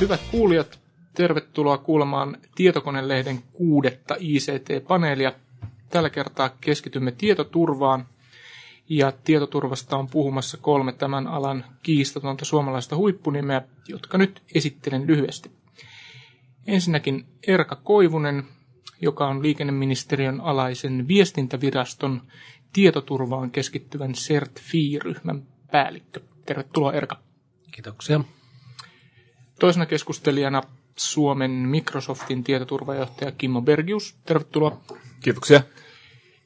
Hyvät kuulijat, tervetuloa kuulemaan Tietokonelehden kuudetta ICT-paneelia. Tällä kertaa keskitymme tietoturvaan ja tietoturvasta on puhumassa kolme tämän alan kiistatonta suomalaista huippunimeä, jotka nyt esittelen lyhyesti. Ensinnäkin Erka Koivunen, joka on liikenneministeriön alaisen viestintäviraston tietoturvaan keskittyvän CERT-ryhmän päällikkö. Tervetuloa Erka. Kiitoksia. Toisena keskustelijana Suomen Microsoftin tietoturvajohtaja Kimmo Bergius. Tervetuloa. Kiitoksia.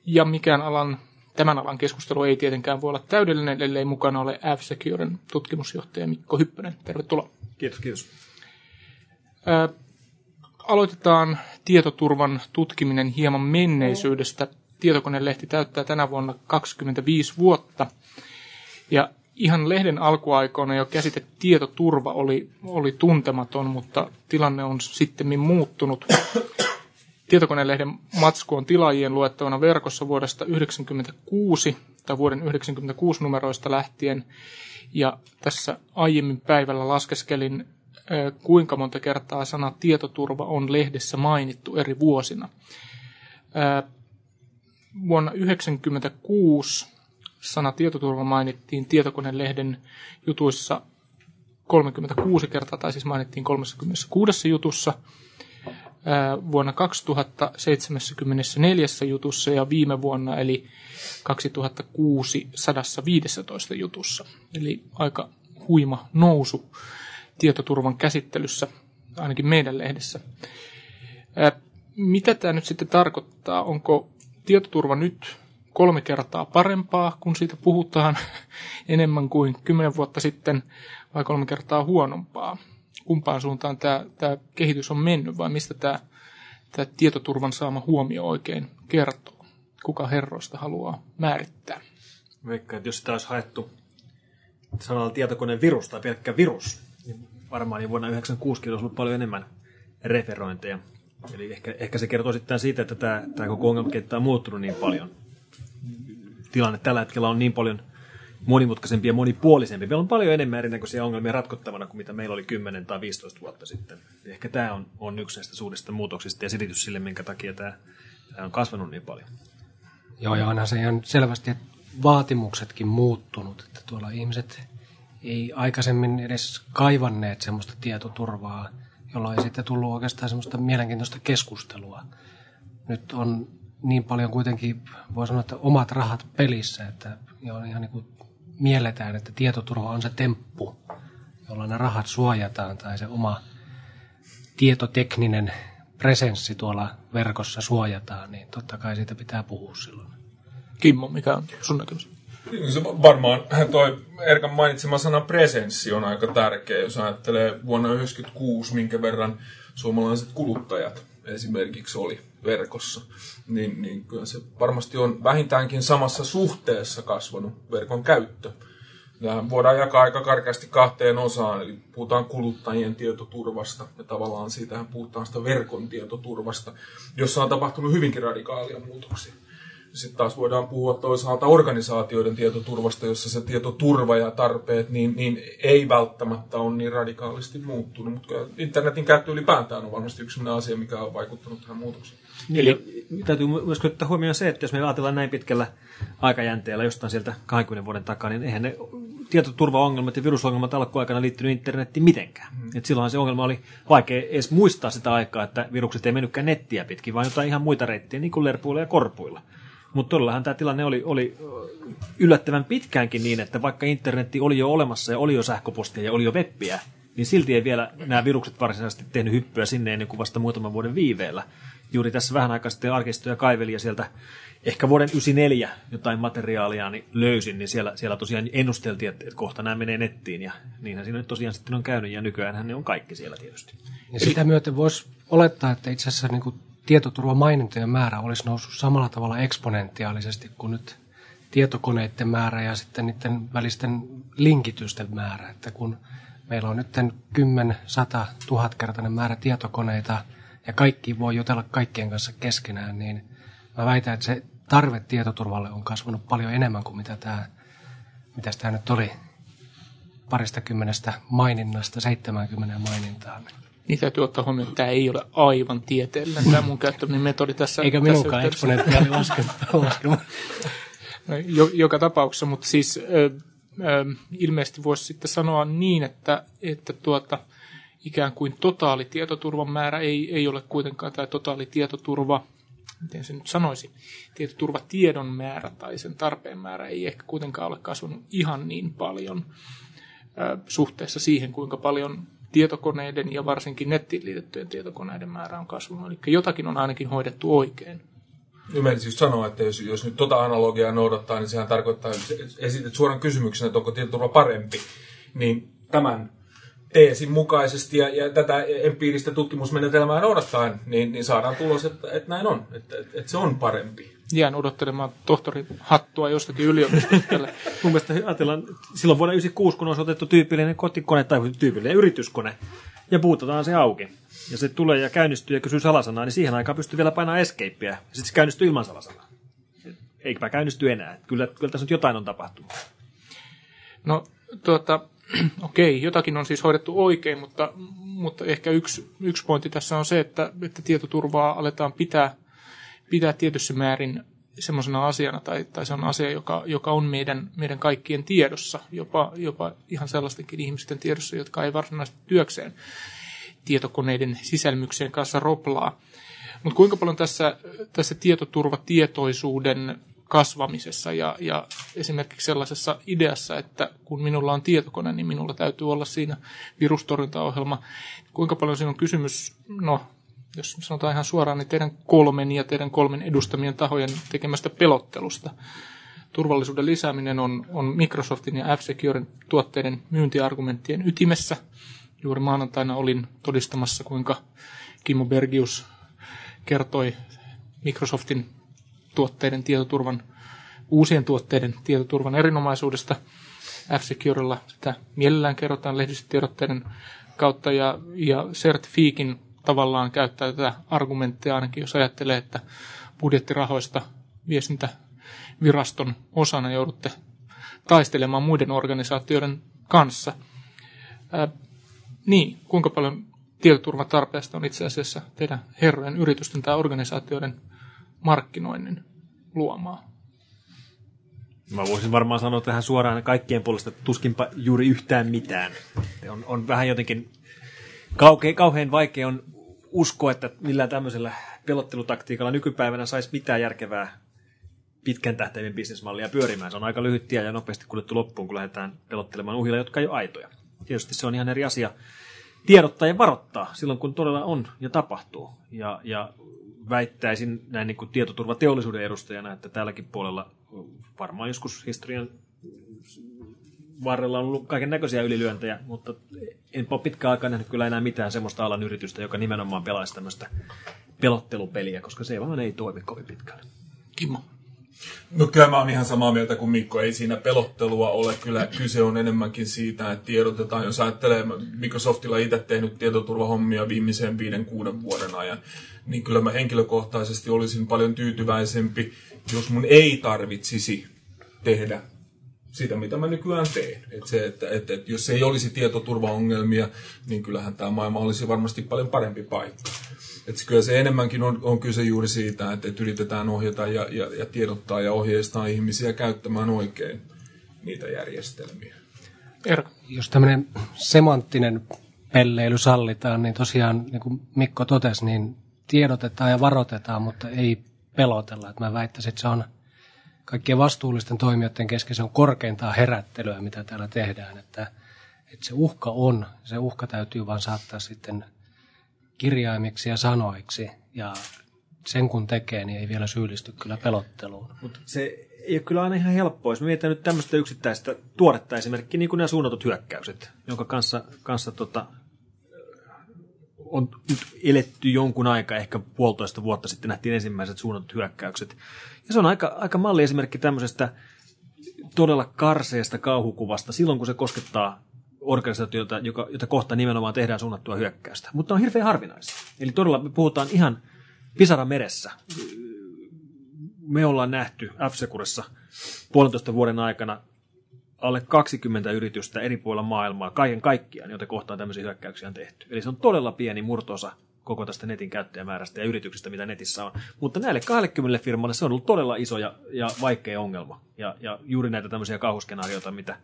Ja mikään alan, tämän alan keskustelu ei tietenkään voi olla täydellinen, ellei mukana ole F-Securen tutkimusjohtaja Mikko Hyppönen. Tervetuloa. Kiitos, kiitos. Ää, aloitetaan tietoturvan tutkiminen hieman menneisyydestä. Tietokonelehti täyttää tänä vuonna 25 vuotta. Ja ihan lehden alkuaikoina jo käsite tietoturva oli, oli tuntematon, mutta tilanne on sitten muuttunut. Tietokonelehden matsku on tilaajien luettavana verkossa vuodesta 1996 tai vuoden 1996 numeroista lähtien. Ja tässä aiemmin päivällä laskeskelin, kuinka monta kertaa sana tietoturva on lehdessä mainittu eri vuosina. Vuonna 1996 sana tietoturva mainittiin tietokonelehden jutuissa 36 kertaa, tai siis mainittiin 36 jutussa, vuonna 2074 jutussa ja viime vuonna, eli 2006 115 jutussa. Eli aika huima nousu tietoturvan käsittelyssä, ainakin meidän lehdessä. Mitä tämä nyt sitten tarkoittaa? Onko tietoturva nyt kolme kertaa parempaa, kun siitä puhutaan enemmän kuin kymmenen vuotta sitten, vai kolme kertaa huonompaa? Kumpaan suuntaan tämä, tämä kehitys on mennyt, vai mistä tämä, tämä tietoturvan saama huomio oikein kertoo? Kuka herroista haluaa määrittää? Veikka, että jos sitä olisi haettu sanalla tietokoneen virus tai pelkkä virus, niin varmaan niin vuonna 1996 olisi ollut paljon enemmän referointeja. Eli ehkä, ehkä se kertoo sitten siitä, että tämä, tämä koko ongelmakenttä on muuttunut niin paljon – tilanne tällä hetkellä on niin paljon monimutkaisempi ja monipuolisempi. Meillä on paljon enemmän erinäköisiä ongelmia ratkottavana kuin mitä meillä oli 10 tai 15 vuotta sitten. Ehkä tämä on, on yksi näistä suurista muutoksista ja selitys sille, minkä takia tämä, tämä on kasvanut niin paljon. Joo, ja onhan se ihan selvästi, että vaatimuksetkin muuttunut. Että tuolla ihmiset ei aikaisemmin edes kaivanneet semmoista tietoturvaa, jolloin ei sitten tullut oikeastaan semmoista mielenkiintoista keskustelua. Nyt on niin paljon kuitenkin, voi sanoa, että omat rahat pelissä, että on ihan niin kuin mielletään, että tietoturva on se temppu, jolla ne rahat suojataan tai se oma tietotekninen presenssi tuolla verkossa suojataan, niin totta kai siitä pitää puhua silloin. Kimmo, mikä on sun näkemys? Se varmaan toi Erkan mainitsema sana presenssi on aika tärkeä, jos ajattelee vuonna 1996, minkä verran suomalaiset kuluttajat esimerkiksi oli verkossa, niin, niin kyllä se varmasti on vähintäänkin samassa suhteessa kasvanut verkon käyttö. Tähän voidaan jakaa aika karkeasti kahteen osaan, eli puhutaan kuluttajien tietoturvasta, ja tavallaan siitähän puhutaan sitä verkon tietoturvasta, jossa on tapahtunut hyvinkin radikaalia muutoksia. Sitten taas voidaan puhua toisaalta organisaatioiden tietoturvasta, jossa se tietoturva ja tarpeet niin, niin ei välttämättä ole niin radikaalisti muuttunut, mutta internetin käyttö ylipäätään on varmasti yksi asia, mikä on vaikuttanut tähän muutokseen. Niin, Eli täytyy myös ottaa huomioon se, että jos me ajatellaan näin pitkällä aikajänteellä jostain sieltä 20 vuoden takaa, niin eihän ne tietoturvaongelmat ja virusongelmat alkuaikana liittynyt internettiin mitenkään. Mm. Et silloin se ongelma oli vaikea edes muistaa sitä aikaa, että virukset ei mennytkään nettiä pitkin, vaan jotain ihan muita reittiä, niin kuin lerpuilla ja korpuilla. Mutta todellahan tämä tilanne oli, oli yllättävän pitkäänkin niin, että vaikka internetti oli jo olemassa ja oli jo sähköpostia ja oli jo webbiä, niin silti ei vielä nämä virukset varsinaisesti tehnyt hyppyä sinne ennen kuin vasta muutaman vuoden viiveellä juuri tässä vähän aikaa sitten arkistoja kaiveli ja sieltä ehkä vuoden 94 jotain materiaalia niin löysin, niin siellä, siellä tosiaan ennusteltiin, että, että kohta nämä menee nettiin ja niinhän siinä nyt tosiaan sitten on käynyt ja nykyään ne on kaikki siellä tietysti. Ja sitä myöten voisi olettaa, että itse asiassa niin kuin tietoturvamainintojen määrä olisi noussut samalla tavalla eksponentiaalisesti kuin nyt tietokoneiden määrä ja sitten niiden välisten linkitysten määrä. Että kun meillä on nyt 10, 100, 1000 kertainen määrä tietokoneita ja kaikki voi jutella kaikkien kanssa keskenään, niin mä väitän, että se tarve tietoturvalle on kasvanut paljon enemmän kuin mitä tämä, mitä tämä nyt oli, parista kymmenestä maininnasta 70 mainintaan. Niin täytyy ottaa huomioon, että tämä ei ole aivan tieteellinen, tämä mun käyttämäni metodi tässä. Eikä tässä minunkaan eksponentiaali laskelma. No, jo, joka tapauksessa, mutta siis ö, ö, ilmeisesti voisi sitten sanoa niin, että, että tuota, ikään kuin totaalitietoturvan määrä ei, ei ole kuitenkaan, tämä totaalitietoturva, miten se nyt sanoisi, tietoturvatiedon määrä tai sen tarpeen määrä ei ehkä kuitenkaan ole kasvanut ihan niin paljon ö, suhteessa siihen, kuinka paljon tietokoneiden ja varsinkin nettiin liitettyjen tietokoneiden määrä on kasvanut. Eli jotakin on ainakin hoidettu oikein. Ymmärsin just sanoa, että jos, jos nyt tota analogiaa noudattaa, niin sehän tarkoittaa, että esität suoran kysymyksen, että onko tietoturva parempi, niin tämän teesin mukaisesti ja, ja tätä empiiristä tutkimusmenetelmää noudattaen, niin, niin saadaan tulos, että, että näin on, että, että, että se on parempi. Jään odottelemaan tohtorin hattua jostakin yliopistosta. Mun mielestä ajatellaan, silloin vuonna 1996, kun on otettu tyypillinen kotikone tai tyypillinen yrityskone, ja puututaan se auki, ja se tulee ja käynnistyy ja kysyy salasanaa, niin siihen aikaan pystyy vielä painamaan escapeä, ja sitten se käynnistyy ilman salasanaa. Eikä käynnisty enää. Kyllä, kyllä tässä nyt jotain on tapahtunut. No, tuota, okei, jotakin on siis hoidettu oikein, mutta, mutta ehkä yksi, yksi pointti tässä on se, että, että tietoturvaa aletaan pitää, pitää tietyssä määrin semmoisena asiana, tai, tai se on asia, joka, joka on meidän, meidän kaikkien tiedossa, jopa, jopa ihan sellaistenkin ihmisten tiedossa, jotka ei varsinaisesti työkseen tietokoneiden sisälmykseen kanssa roplaa. Mutta kuinka paljon tässä, tässä tietoturvatietoisuuden kasvamisessa ja, ja esimerkiksi sellaisessa ideassa, että kun minulla on tietokone, niin minulla täytyy olla siinä virustorjuntaohjelma. Kuinka paljon siinä on kysymys, no jos sanotaan ihan suoraan, niin teidän kolmen ja teidän kolmen edustamien tahojen tekemästä pelottelusta. Turvallisuuden lisääminen on, on Microsoftin ja F-Securen tuotteiden myyntiargumenttien ytimessä. Juuri maanantaina olin todistamassa, kuinka Kimmo Bergius kertoi Microsoftin tuotteiden tietoturvan, uusien tuotteiden tietoturvan erinomaisuudesta. F-Securella sitä mielellään kerrotaan lehdistötiedotteiden kautta ja, ja Certifiikin tavallaan käyttää tätä argumenttia ainakin, jos ajattelee, että budjettirahoista viestintäviraston osana joudutte taistelemaan muiden organisaatioiden kanssa. Ää, niin, kuinka paljon tietoturvatarpeesta on itse asiassa teidän herrojen yritysten tai organisaatioiden markkinoinnin luomaa? Mä voisin varmaan sanoa tähän suoraan kaikkien puolesta, että tuskinpa juuri yhtään mitään. On, on vähän jotenkin kauke, kauhean vaikea on uskoa, että millään tämmöisellä pelottelutaktiikalla nykypäivänä saisi mitään järkevää pitkän tähtäimen bisnesmallia pyörimään. Se on aika lyhyt tie ja nopeasti kuljettu loppuun, kun lähdetään pelottelemaan uhilla, jotka ei ole aitoja. Tietysti se on ihan eri asia tiedottaa ja varoittaa silloin, kun todella on ja tapahtuu. Ja, ja väittäisin näin niin kuin tietoturvateollisuuden edustajana, että tälläkin puolella varmaan joskus historian varrella on ollut kaiken näköisiä ylilyöntejä, mutta en ole pitkään aikaa nähnyt kyllä enää mitään semmoista alan yritystä, joka nimenomaan pelaisi tämmöistä pelottelupeliä, koska se vaan ei toimi kovin pitkälle. Kimmo. No kyllä mä oon ihan samaa mieltä kuin Mikko. Ei siinä pelottelua ole. Kyllä kyse on enemmänkin siitä, että tiedotetaan. Jos ajattelee, Microsoftilla itse tehnyt tietoturvahommia viimeisen viiden, kuuden vuoden ajan, niin kyllä mä henkilökohtaisesti olisin paljon tyytyväisempi, jos mun ei tarvitsisi tehdä sitä, mitä mä nykyään teen. Et se, että, että, että jos ei olisi tietoturvaongelmia, niin kyllähän tämä maailma olisi varmasti paljon parempi paikka. Et kyllä se enemmänkin on, on kyse juuri siitä, että, että yritetään ohjata ja, ja, ja tiedottaa ja ohjeistaa ihmisiä käyttämään oikein niitä järjestelmiä. Erko. Jos tämmöinen semanttinen pelleily sallitaan, niin tosiaan, niin kuin Mikko totesi, niin tiedotetaan ja varoitetaan, mutta ei pelotella. Että mä väittäisin, että se on kaikkien vastuullisten toimijoiden kesken se on korkeintaan herättelyä, mitä täällä tehdään. Että, että se uhka on, se uhka täytyy vaan saattaa sitten kirjaimiksi ja sanoiksi. Ja sen kun tekee, niin ei vielä syyllisty kyllä pelotteluun. Mutta se ei ole kyllä aina ihan helppoa. Jos mietitään nyt tämmöistä yksittäistä tuoretta esimerkkiä, niin kuin nämä suunnatut hyökkäykset, jonka kanssa, kanssa tota, on nyt eletty jonkun aikaa, ehkä puolitoista vuotta sitten nähtiin ensimmäiset suunnatut hyökkäykset. Ja se on aika, aika malliesimerkki tämmöisestä todella karseesta kauhukuvasta silloin, kun se koskettaa organisaatiota, joka, jota kohta nimenomaan tehdään suunnattua hyökkäystä. Mutta on hirveän harvinaisia. Eli todella me puhutaan ihan pisara meressä. Me ollaan nähty f puolentoista vuoden aikana alle 20 yritystä eri puolilla maailmaa kaiken kaikkiaan, joita kohtaan tämmöisiä hyökkäyksiä on tehty. Eli se on todella pieni murtosa koko tästä netin käyttäjämäärästä ja yrityksistä, mitä netissä on. Mutta näille 20 firmalle se on ollut todella iso ja, ja vaikea ongelma. Ja, ja juuri näitä tämmöisiä kauhuskenaarioita, mitä,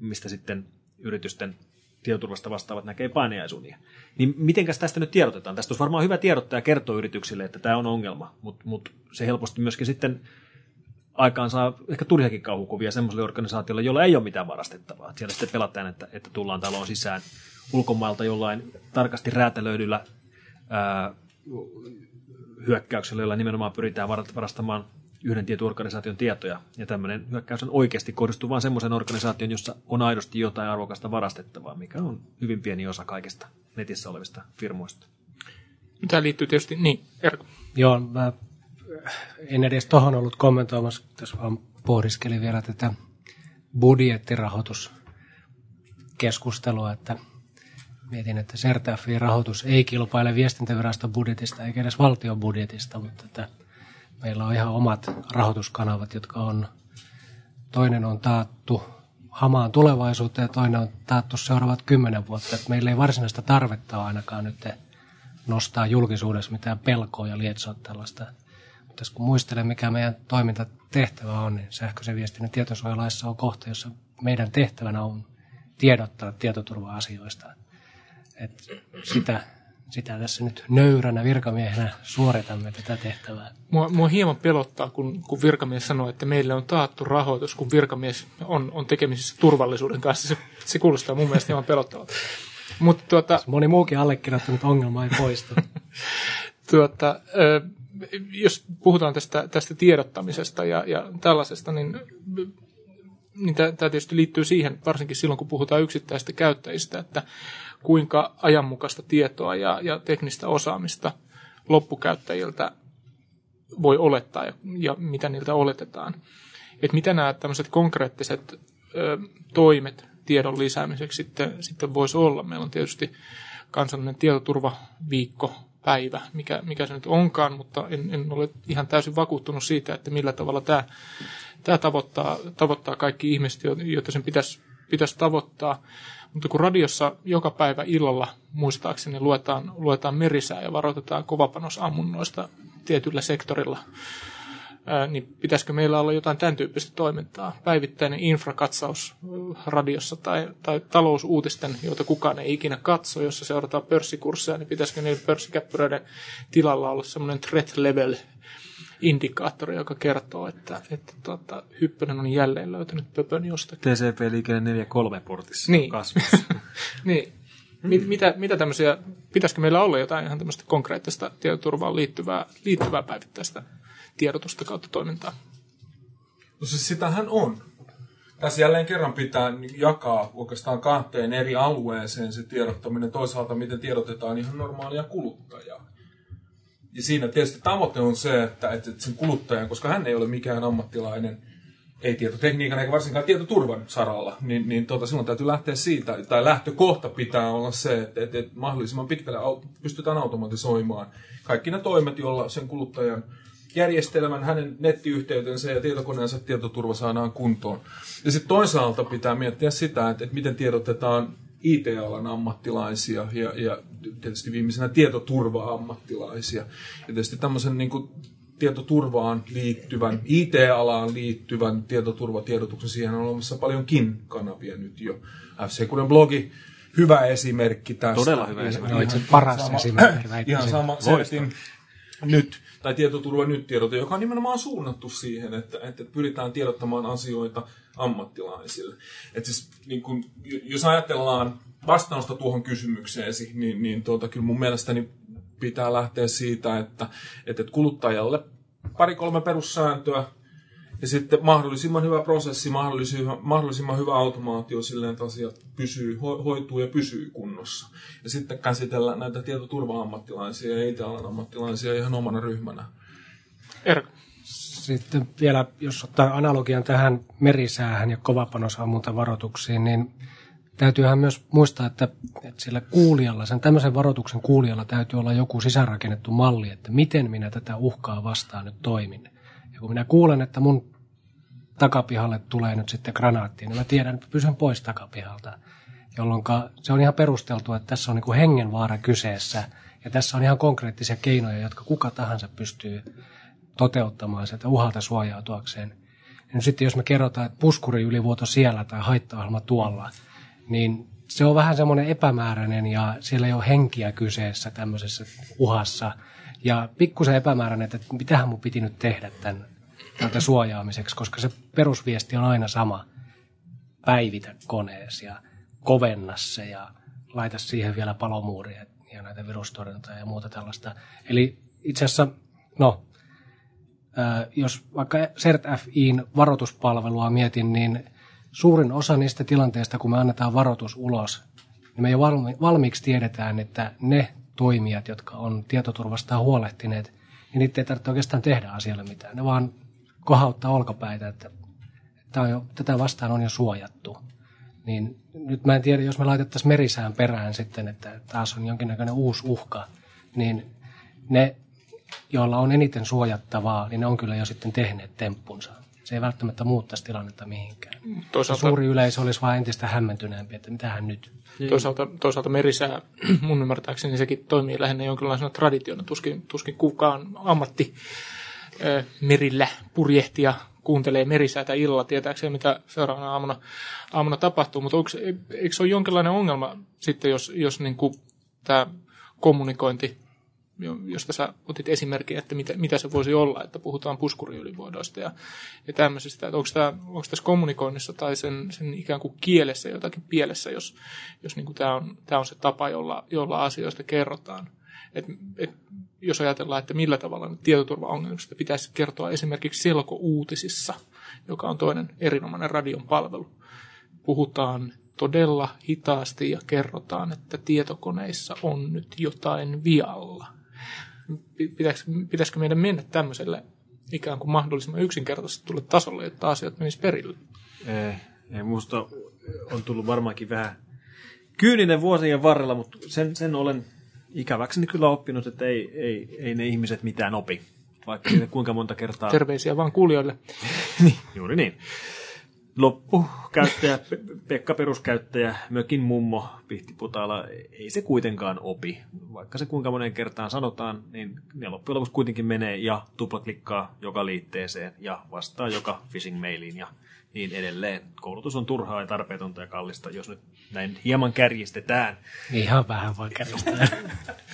mistä sitten yritysten tietoturvasta vastaavat näkee painajaisunia. Niin mitenkäs tästä nyt tiedotetaan? Tästä olisi varmaan hyvä tiedottaa ja kertoa yrityksille, että tämä on ongelma, mutta mut se helposti myöskin sitten aikaan saa ehkä turhiakin kauhukuvia semmoiselle organisaatiolle, jolla ei ole mitään varastettavaa. Siellä sitten pelataan, että, että tullaan taloon sisään ulkomailta jollain tarkasti räätälöidyllä ää, hyökkäyksellä, jolla nimenomaan pyritään varastamaan yhden tietyn organisaation tietoja. Ja tämmöinen hyökkäys on oikeasti kohdistuu vain semmoisen organisaation, jossa on aidosti jotain arvokasta varastettavaa, mikä on hyvin pieni osa kaikista netissä olevista firmoista. Tämä liittyy tietysti, niin, Erko. Joo, mä en edes tuohon ollut kommentoimassa, tässä vaan pohdiskelin vielä tätä budjettirahoituskeskustelua, että mietin, että Sertafin rahoitus ei kilpaile viestintäviraston budjetista eikä edes valtion budjetista, mutta että meillä on ihan omat rahoituskanavat, jotka on, toinen on taattu hamaan tulevaisuuteen ja toinen on taattu seuraavat kymmenen vuotta. Että meillä ei varsinaista tarvetta ainakaan nyt nostaa julkisuudessa mitään pelkoa ja lietsoa tällaista tässä kun muistelen, mikä meidän toimintatehtävä on, niin sähköisen viestinnän tietosuojalaissa on kohta, jossa meidän tehtävänä on tiedottaa tietoturva-asioista. Et sitä, sitä tässä nyt nöyränä virkamiehenä suoritamme tätä tehtävää. Mua, mua hieman pelottaa, kun, kun virkamies sanoo, että meille on taattu rahoitus, kun virkamies on, on tekemisissä turvallisuuden kanssa. Se, se kuulostaa mun mielestä hieman pelottavalta. Mutta tuota, Moni muukin allekirjoittanut ongelma ei poistu. tuota, jos puhutaan tästä, tästä tiedottamisesta ja, ja tällaisesta, niin, niin tämä tietysti liittyy siihen, varsinkin silloin kun puhutaan yksittäistä käyttäjistä, että kuinka ajanmukaista tietoa ja, ja teknistä osaamista loppukäyttäjiltä voi olettaa ja, ja mitä niiltä oletetaan. Et mitä nämä tämmöiset konkreettiset ö, toimet tiedon lisäämiseksi sitten, sitten voisi olla. Meillä on tietysti kansallinen tietoturvaviikko päivä, mikä, mikä se nyt onkaan, mutta en, en ole ihan täysin vakuuttunut siitä, että millä tavalla tämä, tämä tavoittaa, tavoittaa kaikki ihmiset, joita sen pitäisi, pitäisi tavoittaa. Mutta kun radiossa joka päivä illalla muistaakseni luetaan, luetaan merisää ja varoitetaan kovapanosammunnoista tietyllä sektorilla, niin pitäisikö meillä olla jotain tämän tyyppistä toimintaa? Päivittäinen infrakatsaus radiossa tai, tai talousuutisten, joita kukaan ei ikinä katso, jossa seurataan pörssikursseja, niin pitäisikö niiden pörssikäppyröiden tilalla olla semmoinen threat level indikaattori, joka kertoo, että, että tuota, Hyppönen on jälleen löytänyt pöpön jostakin. TCP-liikenne 4.3 portissa niin. niin. Mit, mitä, mitä tämmöisiä, pitäisikö meillä olla jotain ihan tämmöistä konkreettista tietoturvaan liittyvää, liittyvää päivittäistä tiedotusta kautta toimintaa? No siis sitähän on. Tässä jälleen kerran pitää jakaa oikeastaan kahteen eri alueeseen se tiedottaminen. Toisaalta miten tiedotetaan ihan normaalia kuluttajaa. Ja siinä tietysti tavoite on se, että, että sen kuluttajan, koska hän ei ole mikään ammattilainen, ei tietotekniikan eikä varsinkaan tietoturvan saralla, niin, niin tota, silloin täytyy lähteä siitä, tai lähtökohta pitää olla se, että, että, että mahdollisimman pitkälle pystytään automatisoimaan kaikki ne toimet, joilla sen kuluttajan järjestelmän, hänen nettiyhteytensä ja tietokoneensa tietoturva saadaan kuntoon. Ja sitten toisaalta pitää miettiä sitä, että, että miten tiedotetaan IT-alan ammattilaisia ja, ja tietysti viimeisenä tietoturva-ammattilaisia. Ja tietysti tämmöisen niin kuin, tietoturvaan liittyvän, IT-alaan liittyvän tietoturvatiedotuksen, siihen on olemassa paljonkin kanavia nyt jo. FC blogi, hyvä esimerkki tästä. Todella hyvä esimerkki. No, itse paras sama, esimerkki. Ihan sama setin nyt, tai tietoturva nyt tiedote, joka on nimenomaan suunnattu siihen, että, että pyritään tiedottamaan asioita ammattilaisille. Että siis, niin kun, jos ajatellaan vastausta tuohon kysymykseesi, niin, niin tuota, kyllä mun mielestäni pitää lähteä siitä, että, että kuluttajalle pari-kolme perussääntöä, ja sitten mahdollisimman hyvä prosessi, mahdollisimman, mahdollisimman hyvä automaatio silleen, että asiat pysyy, ho, hoituu ja pysyy kunnossa. Ja sitten käsitellään näitä tietoturva-ammattilaisia ja IT-alan ammattilaisia ihan omana ryhmänä. Erko. Sitten vielä, jos ottaa analogian tähän merisäähän ja kovapanosammuntavaroituksiin, niin täytyyhän myös muistaa, että, että sillä kuulijalla, sen tämmöisen varoituksen kuulijalla täytyy olla joku sisäänrakennettu malli, että miten minä tätä uhkaa vastaan nyt toimin. Ja kun minä kuulen, että mun takapihalle tulee nyt sitten granaatti, niin mä tiedän, että pysyn pois takapihalta. Jolloin se on ihan perusteltua, että tässä on niin hengenvaara kyseessä ja tässä on ihan konkreettisia keinoja, jotka kuka tahansa pystyy toteuttamaan sieltä uhalta suojautuakseen. Ja sitten jos me kerrotaan, että puskuri ylivuoto siellä tai haittaohjelma tuolla, niin se on vähän semmoinen epämääräinen ja siellä ei ole henkiä kyseessä tämmöisessä uhassa. Ja pikkusen epämääräinen, että mitähän mun piti nyt tehdä tämän tältä suojaamiseksi, koska se perusviesti on aina sama. Päivitä koneesi ja kovenna se ja laita siihen vielä palomuuria ja näitä virustorjuntaa ja muuta tällaista. Eli itse asiassa, no, jos vaikka CERT-FIin varoituspalvelua mietin, niin suurin osa niistä tilanteista, kun me annetaan varoitus ulos, niin me jo valmiiksi tiedetään, että ne toimijat, jotka on tietoturvasta huolehtineet, niin niitä ei tarvitse oikeastaan tehdä asialle mitään. Ne vaan kohauttaa olkapäitä, että tämä on jo, tätä vastaan on jo suojattu. Niin nyt mä en tiedä, jos me laitettaisiin merisään perään sitten, että taas on jonkinnäköinen uusi uhka, niin ne, joilla on eniten suojattavaa, niin ne on kyllä jo sitten tehneet temppunsa. Se ei välttämättä muuttaisi tilannetta mihinkään. Toisaalta, suuri yleisö olisi vain entistä hämmentyneempi, että mitähän nyt. Toisaalta, toisaalta merisää, mun ymmärtääkseni sekin toimii lähinnä jonkinlaisena traditiona. Tuskin, tuskin kukaan ammatti merillä purjehtia kuuntelee merisäätä illalla tietääkseen, mitä seuraavana aamuna, aamuna tapahtuu. Mutta onko, eikö se ole jonkinlainen ongelma sitten, jos, jos niin kuin tämä kommunikointi, josta sä otit esimerkkiä, että mitä, mitä se voisi olla, että puhutaan puskuriylivuodoista ja, ja tämmöisistä. Että onko, tämä, onko tässä kommunikoinnissa tai sen, sen ikään kuin kielessä jotakin pielessä, jos, jos niin kuin tämä, on, tämä on se tapa, jolla, jolla asioista kerrotaan. Et, et, jos ajatellaan, että millä tavalla tietoturvaongelmista pitäisi kertoa esimerkiksi selko-uutisissa, joka on toinen erinomainen radion palvelu. Puhutaan todella hitaasti ja kerrotaan, että tietokoneissa on nyt jotain vialla. Pitäisikö, pitäisikö meidän mennä tämmöiselle ikään kuin mahdollisimman yksinkertaisesti tulle tasolle, jotta asiat menisivät perille? Ei, ei musta on tullut varmaankin vähän kyyninen vuosien varrella, mutta sen, sen olen ikäväkseni kyllä oppinut, että ei, ei, ei ne ihmiset mitään opi. Vaikka kuinka monta kertaa... Terveisiä vaan kuulijoille. niin, juuri niin. Loppukäyttäjä, Pekka peruskäyttäjä, mökin mummo Pihtiputaalla, ei se kuitenkaan opi. Vaikka se kuinka monen kertaan sanotaan, niin ne loppujen lopuksi kuitenkin menee ja tuplaklikkaa joka liitteeseen ja vastaa joka phishing-mailiin ja niin edelleen. Koulutus on turhaa ja tarpeetonta ja kallista, jos nyt näin hieman kärjistetään. Ihan vähän vaan kärjistetään.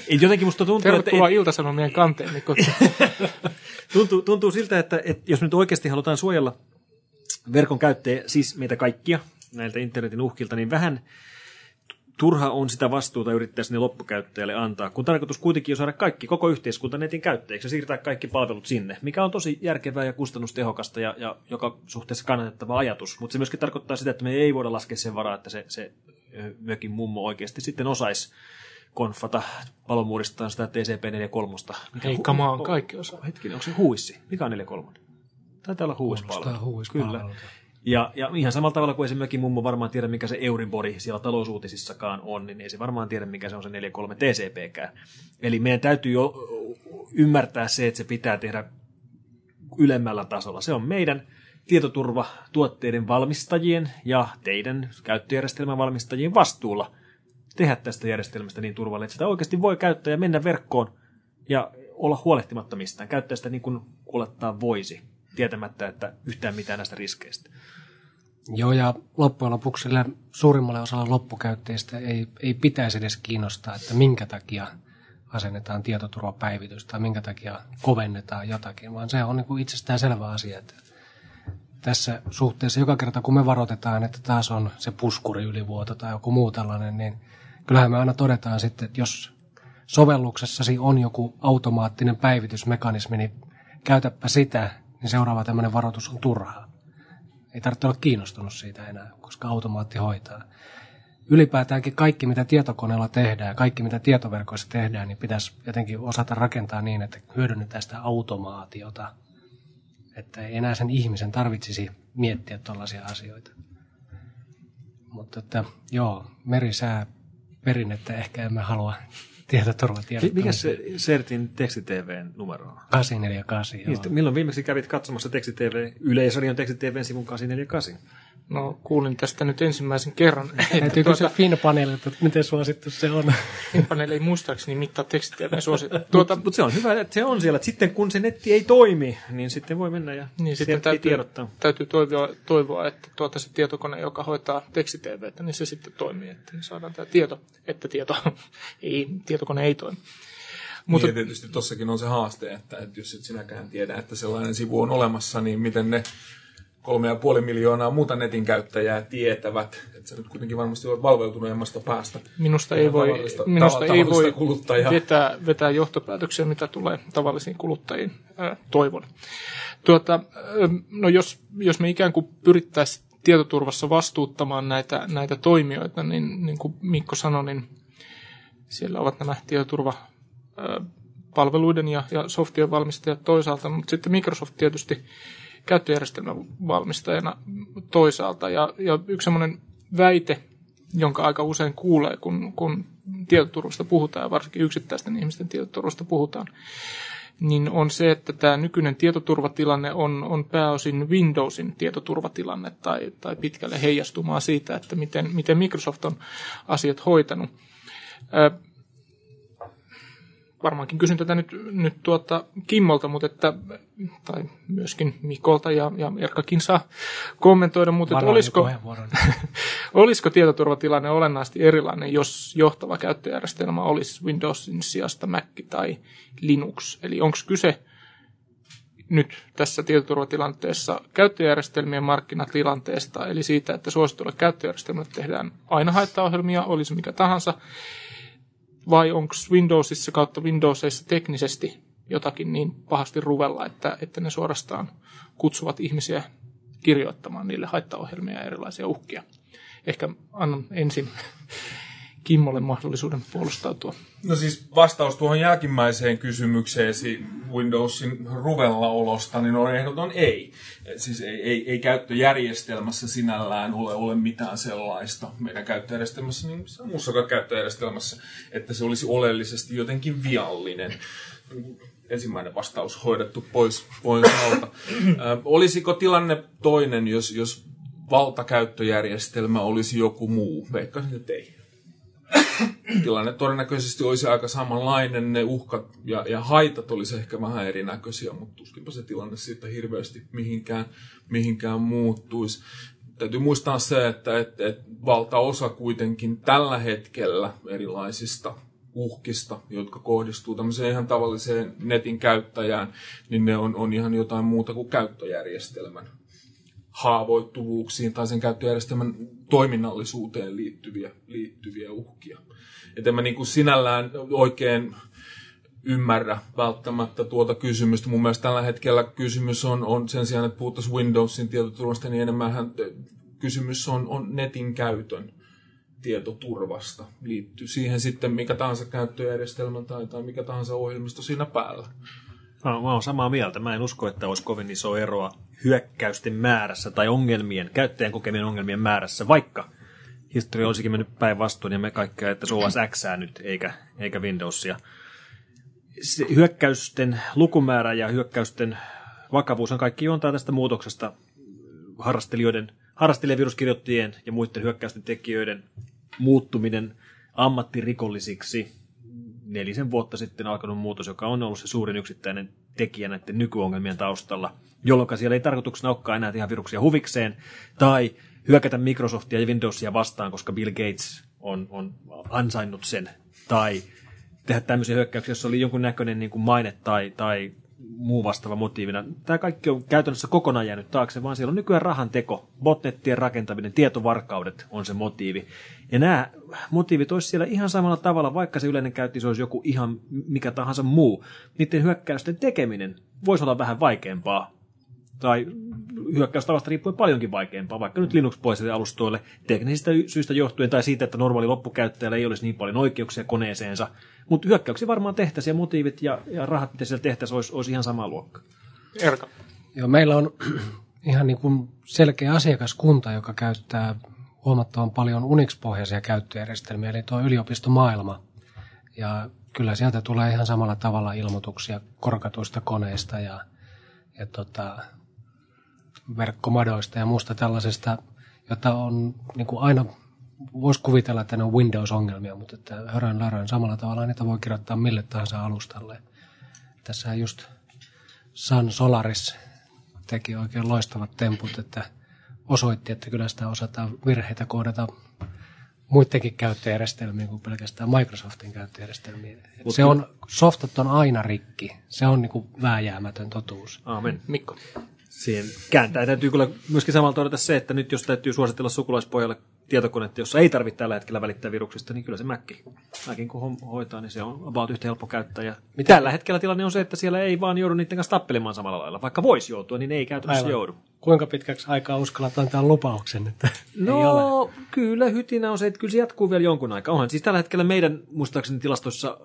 Jotenkin musta tuntuu, Tervetuloa että... Ilta-Sanomien kanteen, tuntuu, tuntuu siltä, että, että jos nyt oikeasti halutaan suojella verkon käyttäjä, siis meitä kaikkia näiltä internetin uhkilta, niin vähän turha on sitä vastuuta yrittää sinne loppukäyttäjälle antaa, kun tarkoitus kuitenkin on saada kaikki, koko yhteiskunta netin käyttäjiksi ja siirtää kaikki palvelut sinne, mikä on tosi järkevää ja kustannustehokasta ja, ja joka suhteessa kannatettava ajatus. Mutta se myöskin tarkoittaa sitä, että me ei voida laskea sen varaa, että se, se mökin mummo oikeasti sitten osaisi konfata palomuuristaan sitä TCP43. Ei, kama on kaikki osa. Hetkinen, onko se huissi? Mikä on 43? Taitaa olla huispalvelu. Kyllä. Ja, ja ihan samalla tavalla kuin esimerkiksi mummo varmaan tiedä, mikä se Euribori siellä talousuutisissakaan on, niin ei se varmaan tiedä, mikä se on se 4.3 TCPkään. Eli meidän täytyy jo ymmärtää se, että se pitää tehdä ylemmällä tasolla. Se on meidän tietoturva tuotteiden valmistajien ja teidän käyttöjärjestelmän valmistajien vastuulla tehdä tästä järjestelmästä niin turvallinen, että sitä oikeasti voi käyttää ja mennä verkkoon ja olla huolehtimatta mistään. Käyttää sitä niin kuin olettaa voisi tietämättä, että yhtään mitään näistä riskeistä. Joo, ja loppujen lopuksi sille suurimmalle osalle loppukäyttäjistä ei, ei pitäisi edes kiinnostaa, että minkä takia asennetaan tietoturvapäivitys tai minkä takia kovennetaan jotakin, vaan se on niin kuin itsestään selvä asia, että tässä suhteessa joka kerta kun me varoitetaan, että taas on se puskuri ylivuoto tai joku muu tällainen, niin kyllähän me aina todetaan sitten, että jos sovelluksessasi on joku automaattinen päivitysmekanismi, niin käytäpä sitä niin seuraava tämmöinen varoitus on turhaa. Ei tarvitse olla kiinnostunut siitä enää, koska automaatti hoitaa. Ylipäätäänkin kaikki, mitä tietokoneella tehdään, kaikki, mitä tietoverkoissa tehdään, niin pitäisi jotenkin osata rakentaa niin, että hyödynnetään sitä automaatiota. Että ei enää sen ihmisen tarvitsisi miettiä tällaisia asioita. Mutta että joo, merisää perinnettä ehkä emme halua tietoturvatiedot. Mikä se Sertin tekstitvn numero on? 848, joo. Niin, milloin viimeksi kävit katsomassa tekstitv, Yleisradion tekstitvn sivun 848? No kuulin tästä nyt ensimmäisen kerran. Täytyy kysyä Finpaneelilta, että miten suosittu se on. Finpanel ei muistaakseni mittaa tekstiä suosittu. Tuota, Mutta se on hyvä, että se on siellä. Että sitten kun se netti ei toimi, niin sitten voi mennä ja niin sitten täytyy, tiedottaa. täytyy toivoa, toivoa, että tuota se tietokone, joka hoitaa tekstitvtä, niin se sitten toimii, että saadaan tämä tieto, että tieto, ei, tietokone ei toimi. Mutta niin, tietysti tossakin on se haaste, että, että jos et sinäkään tiedä, että sellainen sivu on olemassa, niin miten ne kolme ja puoli miljoonaa muuta netin käyttäjää tietävät, että sä nyt kuitenkin varmasti olet valveutuneemmasta päästä. Minusta ei voi, Tavallista- minusta ei voi kuluttajaa. vetää, vetää johtopäätöksiä, mitä tulee tavallisiin kuluttajiin, äh, toivon. Tuota, no jos, jos me ikään kuin pyrittäisiin tietoturvassa vastuuttamaan näitä, näitä toimijoita, niin, niin kuin Mikko sanoi, niin siellä ovat nämä tietoturva palveluiden ja, ja softien valmistajat toisaalta, mutta sitten Microsoft tietysti käyttöjärjestelmän valmistajana toisaalta. Ja, ja yksi semmoinen väite, jonka aika usein kuulee, kun, kun tietoturvasta puhutaan, ja varsinkin yksittäisten ihmisten tietoturvasta puhutaan, niin on se, että tämä nykyinen tietoturvatilanne on, on pääosin Windowsin tietoturvatilanne tai, tai pitkälle heijastumaa siitä, että miten, miten Microsoft on asiat hoitanut. Varmaankin kysyn tätä nyt, nyt tuota Kimmolta, mutta että, tai myöskin Mikolta ja, ja Erkkakin saa kommentoida, mutta että olisiko, olisiko tietoturvatilanne olennaisesti erilainen, jos johtava käyttöjärjestelmä olisi Windowsin sijasta Mac tai Linux? Eli onko kyse nyt tässä tietoturvatilanteessa käyttöjärjestelmien markkinatilanteesta, eli siitä, että suositulle käyttöjärjestelmälle tehdään aina haittaohjelmia, olisi mikä tahansa, vai onko Windowsissa kautta Windowsissa teknisesti jotakin niin pahasti ruvella, että, että ne suorastaan kutsuvat ihmisiä kirjoittamaan niille haittaohjelmia ja erilaisia uhkia. Ehkä annan ensin Kimmolle mahdollisuuden puolustautua. No siis vastaus tuohon jälkimmäiseen kysymykseesi Windowsin ruvellaolosta, niin on ehdoton ei. Siis ei, ei, ei käyttöjärjestelmässä sinällään ole, ole mitään sellaista meidän käyttöjärjestelmässä, niin muussakaan käyttöjärjestelmässä, että se olisi oleellisesti jotenkin viallinen. Ensimmäinen vastaus hoidettu pois, pois alta. Ö, olisiko tilanne toinen, jos, jos valtakäyttöjärjestelmä olisi joku muu? Veikkaisin, että ei tilanne todennäköisesti olisi aika samanlainen, ne uhkat ja, ja haitat olisi ehkä vähän erinäköisiä, mutta tuskinpa se tilanne siitä hirveästi mihinkään, mihinkään muuttuisi. Täytyy muistaa se, että, että, että valtaosa kuitenkin tällä hetkellä erilaisista uhkista, jotka kohdistuu tämmöiseen ihan tavalliseen netin käyttäjään, niin ne on, on ihan jotain muuta kuin käyttöjärjestelmän haavoittuvuuksiin tai sen käyttöjärjestelmän toiminnallisuuteen liittyviä, liittyviä uhkia. Että en mä niin kuin sinällään oikein ymmärrä välttämättä tuota kysymystä. Mun mielestä tällä hetkellä kysymys on, on sen sijaan, että puhuttaisiin Windowsin tietoturvasta, niin enemmän kysymys on, on netin käytön tietoturvasta. Liittyy siihen sitten mikä tahansa käyttöjärjestelmä tai, tai mikä tahansa ohjelmisto siinä päällä. Mä, mä oon samaa mieltä. Mä en usko, että olisi kovin iso eroa hyökkäysten määrässä tai ongelmien, käyttäjän kokemien ongelmien määrässä, vaikka historia olisikin mennyt päinvastoin ja me kaikki että se OS X nyt eikä, eikä Windowsia. Se hyökkäysten lukumäärä ja hyökkäysten vakavuus on kaikki juontaa tästä muutoksesta harrastelijoiden, harrastelijaviruskirjoittajien ja muiden hyökkäysten tekijöiden muuttuminen ammattirikollisiksi nelisen vuotta sitten alkanut muutos, joka on ollut se suurin yksittäinen tekijä näiden nykyongelmien taustalla, jolloin siellä ei tarkoituksena olekaan enää tehdä viruksia huvikseen, tai hyökätä Microsoftia ja Windowsia vastaan, koska Bill Gates on, on ansainnut sen, tai tehdä tämmöisiä hyökkäyksiä, jossa oli jonkun näköinen niin kuin maine tai, tai muu vastaava motiivina. Tämä kaikki on käytännössä kokonaan jäänyt taakse, vaan siellä on nykyään rahan teko, botnettien rakentaminen, tietovarkaudet on se motiivi. Ja nämä motiivit olisi siellä ihan samalla tavalla, vaikka se yleinen käytti se olisi joku ihan mikä tahansa muu. Niiden hyökkäysten tekeminen voisi olla vähän vaikeampaa. Tai hyökkäystavasta riippuen paljonkin vaikeampaa, vaikka nyt Linux-poisille alustoille teknisistä syistä johtuen tai siitä, että normaali loppukäyttäjällä ei olisi niin paljon oikeuksia koneeseensa. Mutta hyökkäyksiä varmaan tehtäisiin ja motiivit ja, ja rahat, mitä siellä tehtäisiin, olisi, olisi ihan sama luokka. Erka. Joo, meillä on ihan niin kuin selkeä asiakaskunta, joka käyttää huomattavan paljon Unix-pohjaisia käyttöjärjestelmiä, eli tuo yliopistomaailma. Ja kyllä sieltä tulee ihan samalla tavalla ilmoituksia korkatuista koneista ja, ja tota, verkkomadoista ja muusta tällaisesta, jota on niin kuin aina, voisi kuvitella, että ne on Windows-ongelmia, mutta että hörön lärön samalla tavalla niitä voi kirjoittaa mille tahansa alustalle. Tässä just Sun Solaris teki oikein loistavat temput, että osoitti, että kyllä sitä osataan virheitä koodata muidenkin käyttöjärjestelmiin kuin pelkästään Microsoftin käyttöjärjestelmiin. Mut se on, softat on aina rikki. Se on niin kuin vääjäämätön totuus. Aamen. Mikko. Siihen kääntää. Täytyy kyllä myöskin samalla todeta se, että nyt jos täytyy suositella sukulaispojalle tietokonetta, jossa ei tarvitse tällä hetkellä välittää viruksista, niin kyllä se Mac, Macin kun hoitaa, niin se on about yhtä helppo käyttää. Ja Mitä? tällä hetkellä tilanne on se, että siellä ei vaan joudu niiden kanssa tappelemaan samalla lailla. Vaikka voisi joutua, niin ei käytännössä Aivan. joudu. Kuinka pitkäksi aikaa uskallat antaa lupauksen, että no, kyllä hytinä on se, että kyllä se jatkuu vielä jonkun aikaa. Onhan siis tällä hetkellä meidän muistaakseni tilastoissa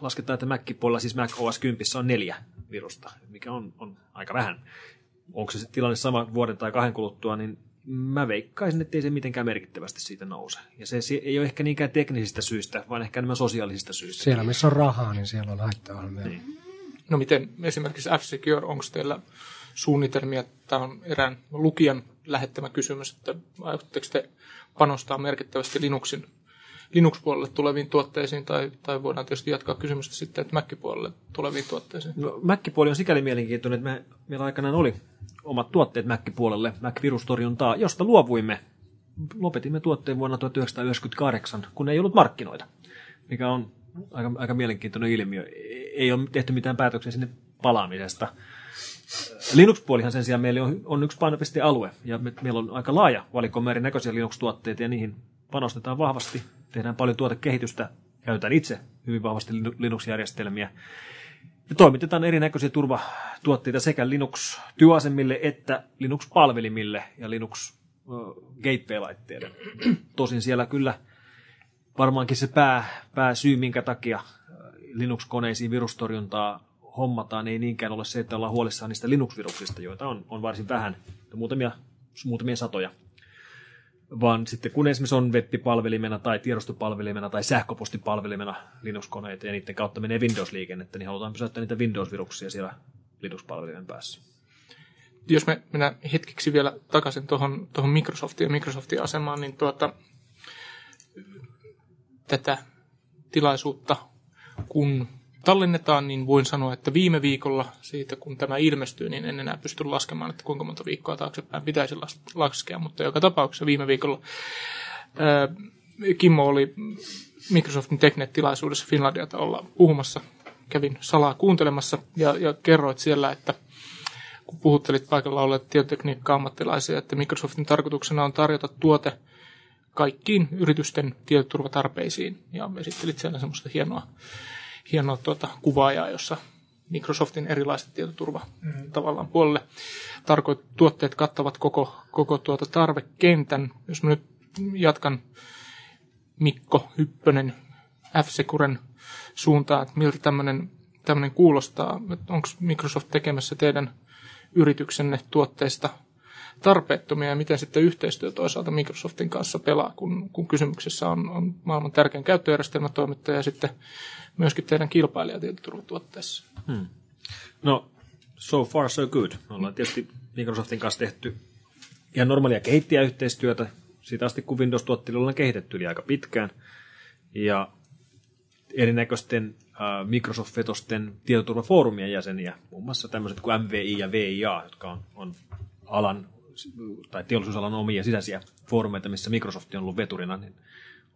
lasketaan, että Mac-puolella, siis Mac OS 10 on neljä virusta, mikä on, on aika vähän. Onko se tilanne sama vuoden tai kahden kuluttua, niin mä veikkaisin, että ei se mitenkään merkittävästi siitä nouse. Ja se, ei ole ehkä niinkään teknisistä syistä, vaan ehkä enemmän sosiaalisista syistä. Siellä, missä on rahaa, niin siellä on haittavaa niin. No miten esimerkiksi F-Secure, onko teillä suunnitelmia, tämä on erään lukijan lähettämä kysymys, että aiotteko te panostaa merkittävästi Linuxin Linux-puolelle tuleviin tuotteisiin, tai, tai voidaan tietysti jatkaa kysymystä sitten, että Mac-puolelle tuleviin tuotteisiin. No, Mac-puoli on sikäli mielenkiintoinen, että me, meillä aikanaan oli omat tuotteet Mac-puolelle, Mac-virustorjuntaa, josta luovuimme. Lopetimme tuotteen vuonna 1998, kun ei ollut markkinoita, mikä on aika, aika mielenkiintoinen ilmiö. Ei ole tehty mitään päätöksiä sinne palaamisesta. Linux-puolihan sen sijaan meillä on, on yksi painopistealue, ja me, meillä on aika laaja valikoima erinäköisiä Linux-tuotteita, ja niihin panostetaan vahvasti. Tehdään paljon tuotekehitystä, käytetään itse hyvin vahvasti Linux-järjestelmiä. Ja toimitetaan erinäköisiä turvatuotteita sekä Linux-työasemille että Linux-palvelimille ja Linux gateway-laitteille. Tosin siellä kyllä varmaankin se pää, pääsyy, minkä takia Linux-koneisiin virustorjuntaa hommataan, ei niinkään ole se, että ollaan huolissaan niistä Linux-viruksista, joita on, on varsin vähän, muutamia, muutamia satoja. Vaan sitten kun esimerkiksi on web-palvelimena tai tiedostopalvelimena tai sähköpostipalvelimena Linux-koneita ja niiden kautta menee Windows-liikennettä, niin halutaan pysäyttää niitä Windows-viruksia siellä Linux-palvelimen päässä. Jos me mennään hetkeksi vielä takaisin tuohon, tuohon Microsoftiin ja Microsoftin asemaan, niin tuota, tätä tilaisuutta, kun tallennetaan, niin voin sanoa, että viime viikolla siitä, kun tämä ilmestyy, niin en enää pysty laskemaan, että kuinka monta viikkoa taaksepäin pitäisi laskea, mutta joka tapauksessa viime viikolla Kimmo oli Microsoftin Teknet-tilaisuudessa Finlandiata olla puhumassa. Kävin salaa kuuntelemassa ja, ja kerroit siellä, että kun puhuttelit paikalla olleet tietotekniikka-ammattilaisia, että Microsoftin tarkoituksena on tarjota tuote kaikkiin yritysten tietoturvatarpeisiin ja esittelit siellä semmoista hienoa hienoa tuota, kuvaajaa, jossa Microsoftin erilaiset tietoturva mm. tavallaan puolelle tarkoit, tuotteet kattavat koko, koko tuota tarvekentän. Jos mä nyt jatkan Mikko Hyppönen F-Securen suuntaan, että miltä tämmöinen tämmöinen kuulostaa, että onko Microsoft tekemässä teidän yrityksenne tuotteista tarpeettomia ja miten sitten yhteistyö toisaalta Microsoftin kanssa pelaa, kun, kun kysymyksessä on, on maailman tärkein käyttöjärjestelmätoimittaja ja sitten myöskin teidän kilpailijatietoturvatuotteessa. Hmm. No, so far so good. Me ollaan tietysti Microsoftin kanssa tehty ihan normaalia kehittäjäyhteistyötä siitä asti, kun Windows-tuotteilla ollaan kehitetty yli aika pitkään. Ja erinäköisten Microsoft-vetosten tietoturvafoorumien jäseniä, muun muassa tämmöiset kuin MVI ja VIA, jotka on, on alan tai teollisuusalan omia sisäisiä foorumeita, missä Microsoft on ollut veturina, niin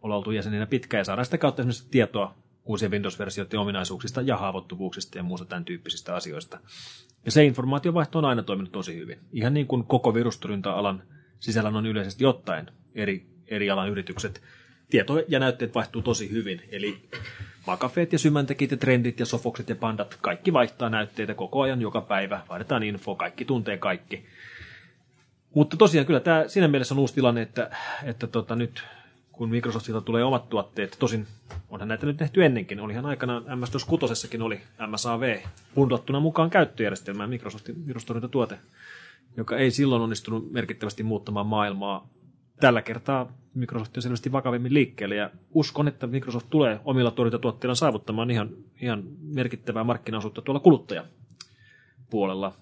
ollaan oltu jäseninä pitkään ja saadaan sitä kautta esimerkiksi tietoa uusien Windows-versioiden ominaisuuksista ja haavoittuvuuksista ja muusta tämän tyyppisistä asioista. Ja se informaatiovaihto on aina toiminut tosi hyvin. Ihan niin kuin koko virustorjunta-alan sisällä on yleisesti ottaen eri, eri alan yritykset. Tieto ja näytteet vaihtuu tosi hyvin. Eli Makafeet ja Symäntekit ja Trendit ja Sofokset ja Pandat, kaikki vaihtaa näytteitä koko ajan, joka päivä. Vaihdetaan info, kaikki tuntee kaikki. Mutta tosiaan kyllä tämä siinä mielessä on uusi tilanne, että, että tota, nyt kun Microsoftilta tulee omat tuotteet. Tosin onhan näitä nyt tehty ennenkin. Olihan aikanaan MS-DOS-6 oli MSAV pundattuna mukaan käyttöjärjestelmään Microsoftin virustorjuntatuote, joka ei silloin onnistunut merkittävästi muuttamaan maailmaa. Tällä kertaa Microsoft on selvästi vakavimmin liikkeelle ja uskon, että Microsoft tulee omilla torjuntatuotteillaan saavuttamaan ihan, ihan merkittävää markkinaosuutta tuolla kuluttajapuolella.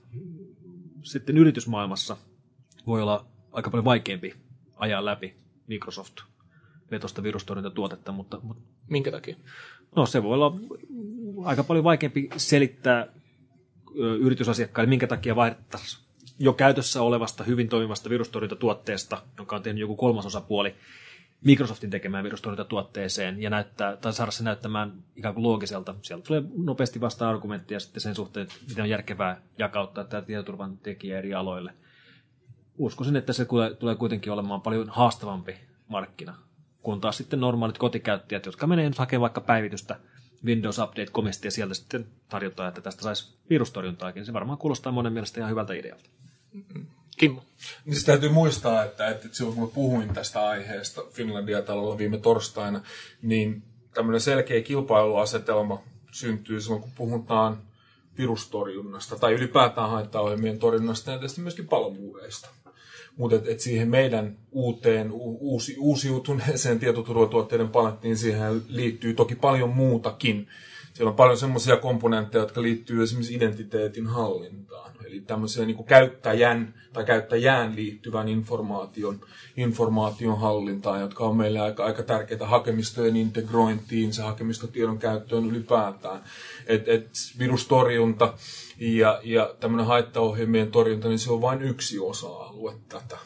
Sitten yritysmaailmassa voi olla aika paljon vaikeampi ajaa läpi Microsoft vetosta virustorjuntatuotetta, mutta, mutta Minkä takia? no se voi olla aika paljon vaikeampi selittää yritysasiakkaille, minkä takia vaihdettaisiin jo käytössä olevasta hyvin toimivasta virustorjuntatuotteesta, jonka on tehnyt joku kolmas osapuoli, Microsoftin tekemään virustorjuntatuotteeseen ja näyttää, tai saada se näyttämään ikään kuin loogiselta. Sieltä tulee nopeasti vasta argumenttia sitten sen suhteen, että miten on järkevää jakauttaa tämä tietoturvan tekijä eri aloille. Uskoisin, että se tulee kuitenkin olemaan paljon haastavampi markkina, kun taas sitten normaalit kotikäyttäjät, jotka menee nyt hakemaan vaikka päivitystä Windows Update komista ja sieltä sitten tarjotaan, että tästä saisi virustorjuntaakin. Se varmaan kuulostaa monen mielestä ihan hyvältä idealta. Kimmo. Niin se täytyy muistaa, että, että silloin kun mä puhuin tästä aiheesta Finlandia talolla viime torstaina, niin tämmöinen selkeä kilpailuasetelma syntyy silloin, kun puhutaan virustorjunnasta tai ylipäätään haittaohjelmien torjunnasta ja tietysti myöskin palomuureista. Mutta et, et siihen meidän uuteen, uusi, uusiutuneeseen tietoturvatuotteiden palettiin siihen liittyy toki paljon muutakin. Siellä on paljon semmoisia komponentteja, jotka liittyy esimerkiksi identiteetin hallintaan. Eli tämmöiseen niin käyttäjän tai käyttäjään liittyvän informaation, informaation hallintaan, jotka on meille aika, aika tärkeitä hakemistojen integrointiin, se hakemistotiedon käyttöön ylipäätään. Et, et virustorjunta ja, ja tämmöinen haittaohjelmien torjunta, niin se on vain yksi osa-alue tätä.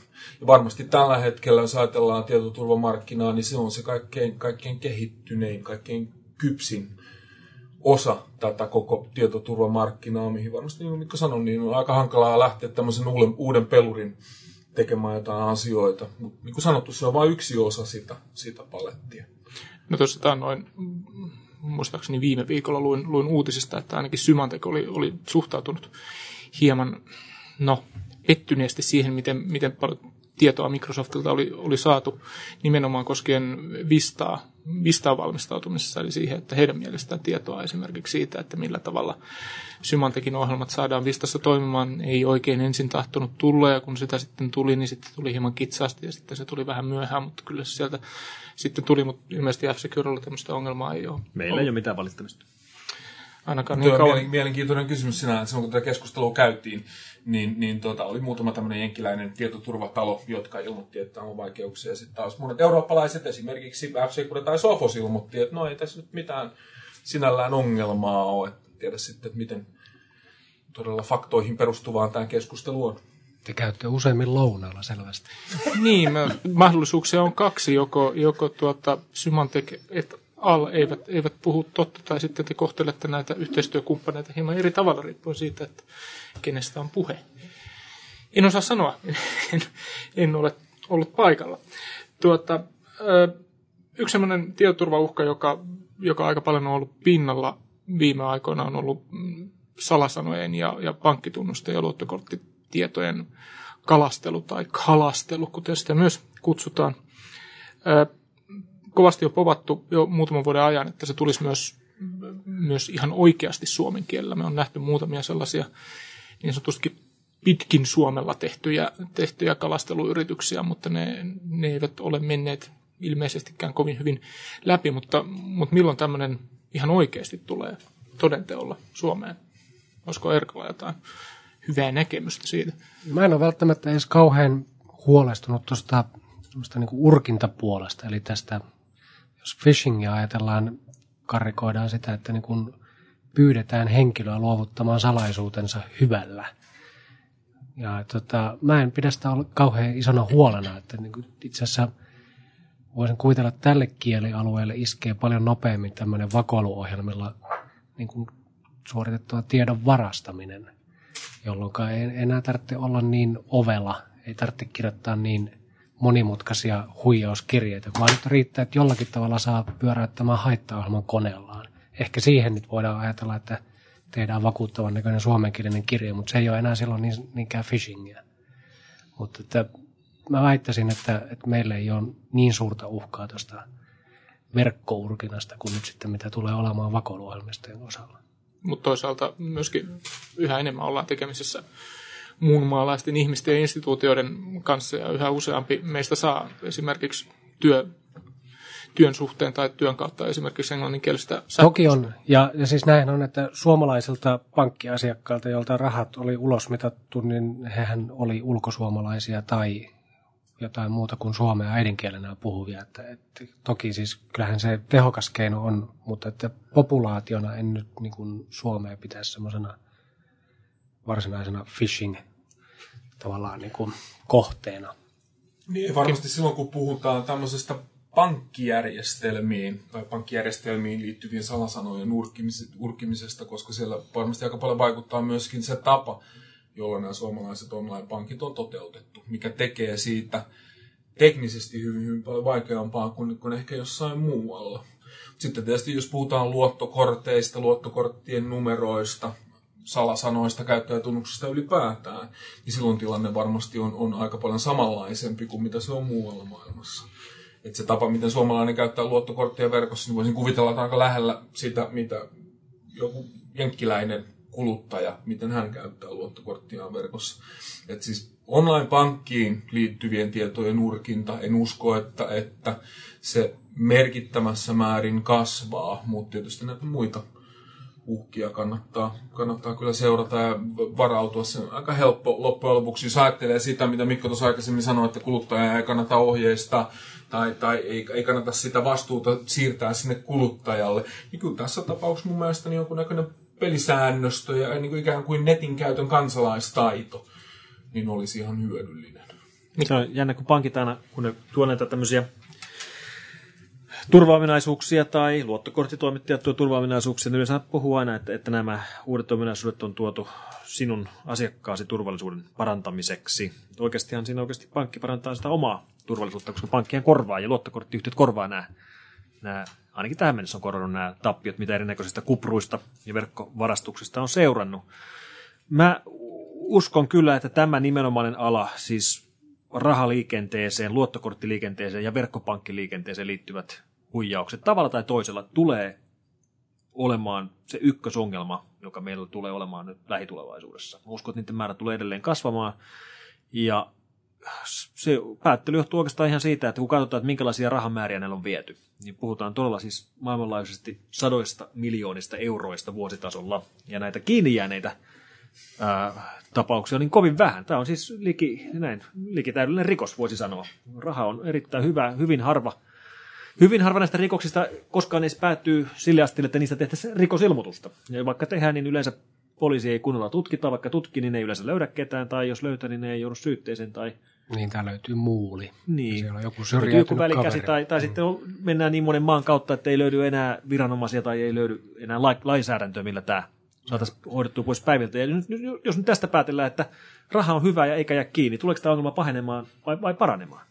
Ja varmasti tällä hetkellä, jos ajatellaan tietoturvamarkkinaa, niin se on se kaikkein, kaikkein kehittynein, kaikkein kypsin osa tätä koko tietoturvamarkkinaa, mihin varmasti, niin kuin Mikko sanoi, niin on aika hankalaa lähteä tämmöisen uuden, uuden pelurin tekemään jotain asioita. Mutta niin kuin sanottu, se on vain yksi osa sitä, sitä palettia. No tuossa tämä noin, muistaakseni viime viikolla luin, luin uutisista, että ainakin Symantec oli, oli suhtautunut hieman, no, pettyneesti siihen, miten, miten paljon tietoa Microsoftilta oli, oli saatu nimenomaan koskien Vistaa, Vistaa valmistautumisessa, eli siihen, että heidän mielestään tietoa esimerkiksi siitä, että millä tavalla Symantekin ohjelmat saadaan Vistassa toimimaan, ei oikein ensin tahtonut tulla, ja kun sitä sitten tuli, niin sitten tuli hieman kitsaasti, ja sitten se tuli vähän myöhään, mutta kyllä se sieltä sitten tuli, mutta ilmeisesti F-Securella tämmöistä ongelmaa ei ole. Meillä ei ole mitään valittamista. Ainakaan Tuo niin on kauan. mielen- mielenkiintoinen kysymys sinä, että silloin kun tätä keskustelua käytiin, niin, niin tota, oli muutama tämmöinen jenkkiläinen tietoturvatalo, jotka ilmoitti, että on vaikeuksia. Sitten taas monet eurooppalaiset, esimerkiksi F-Secure tai Sophos ilmoitti, että no ei tässä nyt mitään sinällään ongelmaa ole. Et tiedä sitten, että miten todella faktoihin perustuvaan tämä keskustelu on. Te käytte useimmin lounaalla selvästi. Niin, mä- mahdollisuuksia on kaksi. Joko, joko tuota Symantec et al eivät, eivät puhu totta, tai sitten te kohtelette näitä yhteistyökumppaneita hieman eri tavalla riippuen siitä, että kenestä on puhe. En osaa sanoa, en, en ole ollut paikalla. Tuota, yksi sellainen tietoturvauhka, joka, joka aika paljon on ollut pinnalla viime aikoina, on ollut mm, salasanojen ja, ja pankkitunnusten ja luottokorttitietojen kalastelu tai kalastelu, kuten sitä myös kutsutaan. Kovasti on povattu jo muutaman vuoden ajan, että se tulisi myös, myös ihan oikeasti suomen kielellä. Me on nähty muutamia sellaisia niin sanotusti pitkin Suomella tehtyjä, tehtyjä kalasteluyrityksiä, mutta ne, ne eivät ole menneet ilmeisestikään kovin hyvin läpi, mutta, mutta milloin tämmöinen ihan oikeasti tulee todenteolla Suomeen? Olisiko Erkalla jotain hyvää näkemystä siitä? Mä en ole välttämättä edes kauhean huolestunut tuosta niin urkintapuolesta, eli tästä, jos phishingia ajatellaan, karrikoidaan sitä, että niin kuin pyydetään henkilöä luovuttamaan salaisuutensa hyvällä. Ja tota, mä en pidä sitä kauhean isona huolena, että niin kuin itse asiassa voisin kuvitella, että tälle kielialueelle iskee paljon nopeammin tämmöinen vakoiluohjelmilla niin kuin suoritettua tiedon varastaminen jolloin ei enää tarvitse olla niin ovela, ei tarvitse kirjoittaa niin monimutkaisia huijauskirjeitä, vaan nyt riittää, että jollakin tavalla saa pyöräyttämään haittaohjelman koneellaan. Ehkä siihen nyt voidaan ajatella, että tehdään vakuuttavan näköinen suomenkielinen kirje, mutta se ei ole enää silloin niin, niinkään phishingia. Mutta että mä väittäisin, että, että meillä ei ole niin suurta uhkaa tuosta verkkourkinnasta kuin nyt sitten mitä tulee olemaan vakoiluohjelmistojen osalla. Mutta toisaalta myöskin yhä enemmän ollaan tekemisissä muun maalaisten ihmisten ja instituutioiden kanssa ja yhä useampi meistä saa esimerkiksi työ, työn suhteen tai työn kautta esimerkiksi englanninkielistä Toki on. Ja, ja siis näin on, että suomalaisilta pankkiasiakkailta, joilta rahat oli ulosmitattu, niin hehän oli ulkosuomalaisia tai jotain muuta kuin suomea äidinkielenä puhuvia. Että, että toki siis kyllähän se tehokas keino on, mutta että populaationa en nyt niin kuin Suomea pitäisi semmoisena varsinaisena phishing tavallaan niin kuin kohteena. Niin, varmasti silloin kun puhutaan tämmöisestä pankkijärjestelmiin tai pankkijärjestelmiin liittyvien salasanojen urkimisesta, koska siellä varmasti aika paljon vaikuttaa myöskin se tapa, jolla nämä suomalaiset online-pankit on toteutettu, mikä tekee siitä teknisesti hyvin, hyvin paljon vaikeampaa kuin, kuin ehkä jossain muualla. Sitten tietysti jos puhutaan luottokorteista, luottokorttien numeroista, salasanoista, käyttäjätunnuksista ylipäätään, niin silloin tilanne varmasti on, on aika paljon samanlaisempi kuin mitä se on muualla maailmassa. Et se tapa, miten suomalainen käyttää luottokorttia verkossa, niin voisin kuvitella, että aika lähellä sitä, mitä joku jenkkiläinen kuluttaja, miten hän käyttää luottokorttiaan verkossa. Et siis online-pankkiin liittyvien tietojen urkinta, en usko, että, että se merkittämässä määrin kasvaa, mutta tietysti näitä muita uhkia kannattaa, kannattaa kyllä seurata ja varautua. Se on aika helppo loppujen lopuksi, jos ajattelee sitä, mitä Mikko tuossa aikaisemmin sanoi, että kuluttaja ei kannata ohjeistaa tai, tai ei, ei kannata sitä vastuuta siirtää sinne kuluttajalle. Niin kyllä tässä tapauksessa mun mielestä niin jonkunnäköinen pelisäännöstö ja niin kuin ikään kuin netin käytön kansalaistaito niin olisi ihan hyödyllinen. Se on jännä, kun pankit aina, kun ne tuo näitä tämmöisiä turvaaminaisuuksia tai luottokorttitoimittajat tuo turvaaminaisuuksia, niin yleensä puhuu aina, että, että nämä uudet ominaisuudet on tuotu sinun asiakkaasi turvallisuuden parantamiseksi. Oikeastihan siinä oikeasti pankki parantaa sitä omaa turvallisuutta, koska pankkien korvaa ja luottokorttiyhtiöt korvaa nämä, nämä ainakin tähän mennessä on korannut nämä tappiot, mitä erinäköisistä kupruista ja verkkovarastuksista on seurannut. Mä uskon kyllä, että tämä nimenomainen ala, siis rahaliikenteeseen, luottokorttiliikenteeseen ja verkkopankkiliikenteeseen liittyvät huijaukset tavalla tai toisella tulee olemaan se ykkösongelma, joka meillä tulee olemaan nyt lähitulevaisuudessa. Uskon, että niiden määrä tulee edelleen kasvamaan. Ja se päättely johtuu oikeastaan ihan siitä, että kun katsotaan, että minkälaisia rahamääriä näillä on viety, niin puhutaan todella siis maailmanlaajuisesti sadoista miljoonista euroista vuositasolla. Ja näitä kiinni jääneitä ää, tapauksia on niin kovin vähän. Tämä on siis liki, näin, likitäydellinen rikos, voisi sanoa. Raha on erittäin hyvä, hyvin harva – Hyvin harva näistä rikoksista koskaan edes päättyy sille asti, että niistä tehtäisiin rikosilmoitusta. Ja vaikka tehdään, niin yleensä poliisi ei kunnolla tutkita, vaikka tutki, niin ei yleensä löydä ketään, tai jos löytää, niin ne ei joudu syytteeseen. Tai... Niin, tää löytyy muuli. Niin. Siellä on joku syrjäytynyt joku välikäsi, tai, tai mm. sitten mennään niin monen maan kautta, että ei löydy enää viranomaisia tai ei löydy enää lainsäädäntöä, millä tämä saataisiin hoidettua pois päiviltä. Ja jos nyt tästä päätellään, että raha on hyvä ja eikä jää kiinni, tuleeko tämä ongelma pahenemaan vai, vai paranemaan?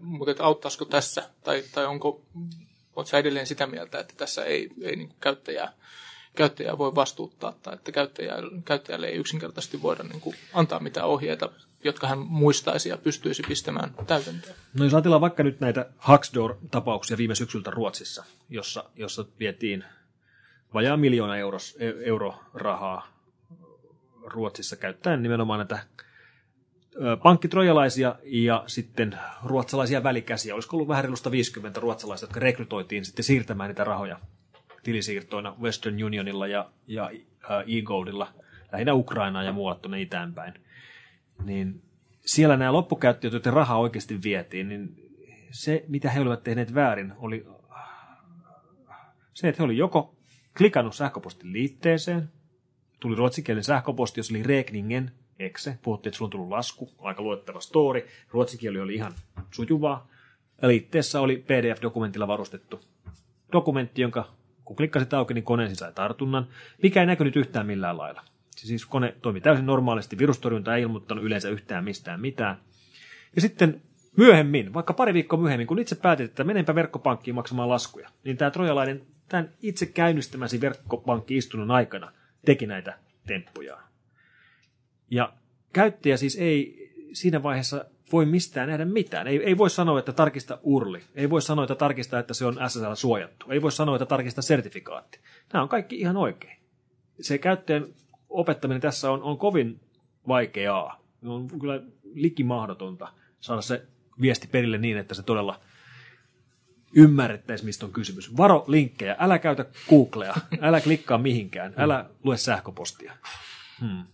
Mutta auttaisiko tässä, tai, tai onko, oletko edelleen sitä mieltä, että tässä ei, ei niin käyttäjää, käyttäjää voi vastuuttaa, tai että käyttäjälle, käyttäjälle ei yksinkertaisesti voida niin kuin antaa mitään ohjeita, jotka hän muistaisi ja pystyisi pistämään täytäntöön. No jos ajatellaan vaikka nyt näitä Haxdor-tapauksia viime syksyltä Ruotsissa, jossa, jossa vietiin vajaa miljoona euros, e, eurorahaa Ruotsissa käyttäen nimenomaan näitä pankkitrojalaisia ja sitten ruotsalaisia välikäsiä. Olisiko ollut vähän reilusta 50 ruotsalaista, jotka rekrytoitiin sitten siirtämään niitä rahoja tilisiirtoina Western Unionilla ja, ja e-goldilla, lähinnä Ukrainaan ja muualle tuonne itäänpäin. Niin siellä nämä loppukäyttäjät, joiden rahaa oikeasti vietiin, niin se, mitä he olivat tehneet väärin, oli se, että he olivat joko klikannut sähköpostin liitteeseen, tuli ruotsinkielinen sähköposti, jos oli Rekningen, exe. Puhuttiin, että sulla on tullut lasku, aika luettava story. Ruotsin kieli oli ihan sujuvaa. Liitteessä oli PDF-dokumentilla varustettu dokumentti, jonka kun klikkasit auki, niin koneen sai tartunnan, mikä ei näkynyt yhtään millään lailla. Siis kone toimi täysin normaalisti, virustorjunta ei ilmoittanut yleensä yhtään mistään mitään. Ja sitten myöhemmin, vaikka pari viikkoa myöhemmin, kun itse päätit, että menenpä verkkopankkiin maksamaan laskuja, niin tämä trojalainen tämän itse käynnistämäsi verkkopankki-istunnon aikana teki näitä temppuja. Ja käyttäjä siis ei siinä vaiheessa voi mistään nähdä mitään. Ei, ei voi sanoa, että tarkista urli. Ei voi sanoa, että tarkista, että se on SSL suojattu. Ei voi sanoa, että tarkista sertifikaatti. Nämä on kaikki ihan oikein. Se käyttäjän opettaminen tässä on, on kovin vaikeaa. On kyllä likimahdotonta saada se viesti perille niin, että se todella ymmärrettäisiin, mistä on kysymys. Varo linkkejä, älä käytä Googlea, älä klikkaa mihinkään, älä lue sähköpostia. Hmm.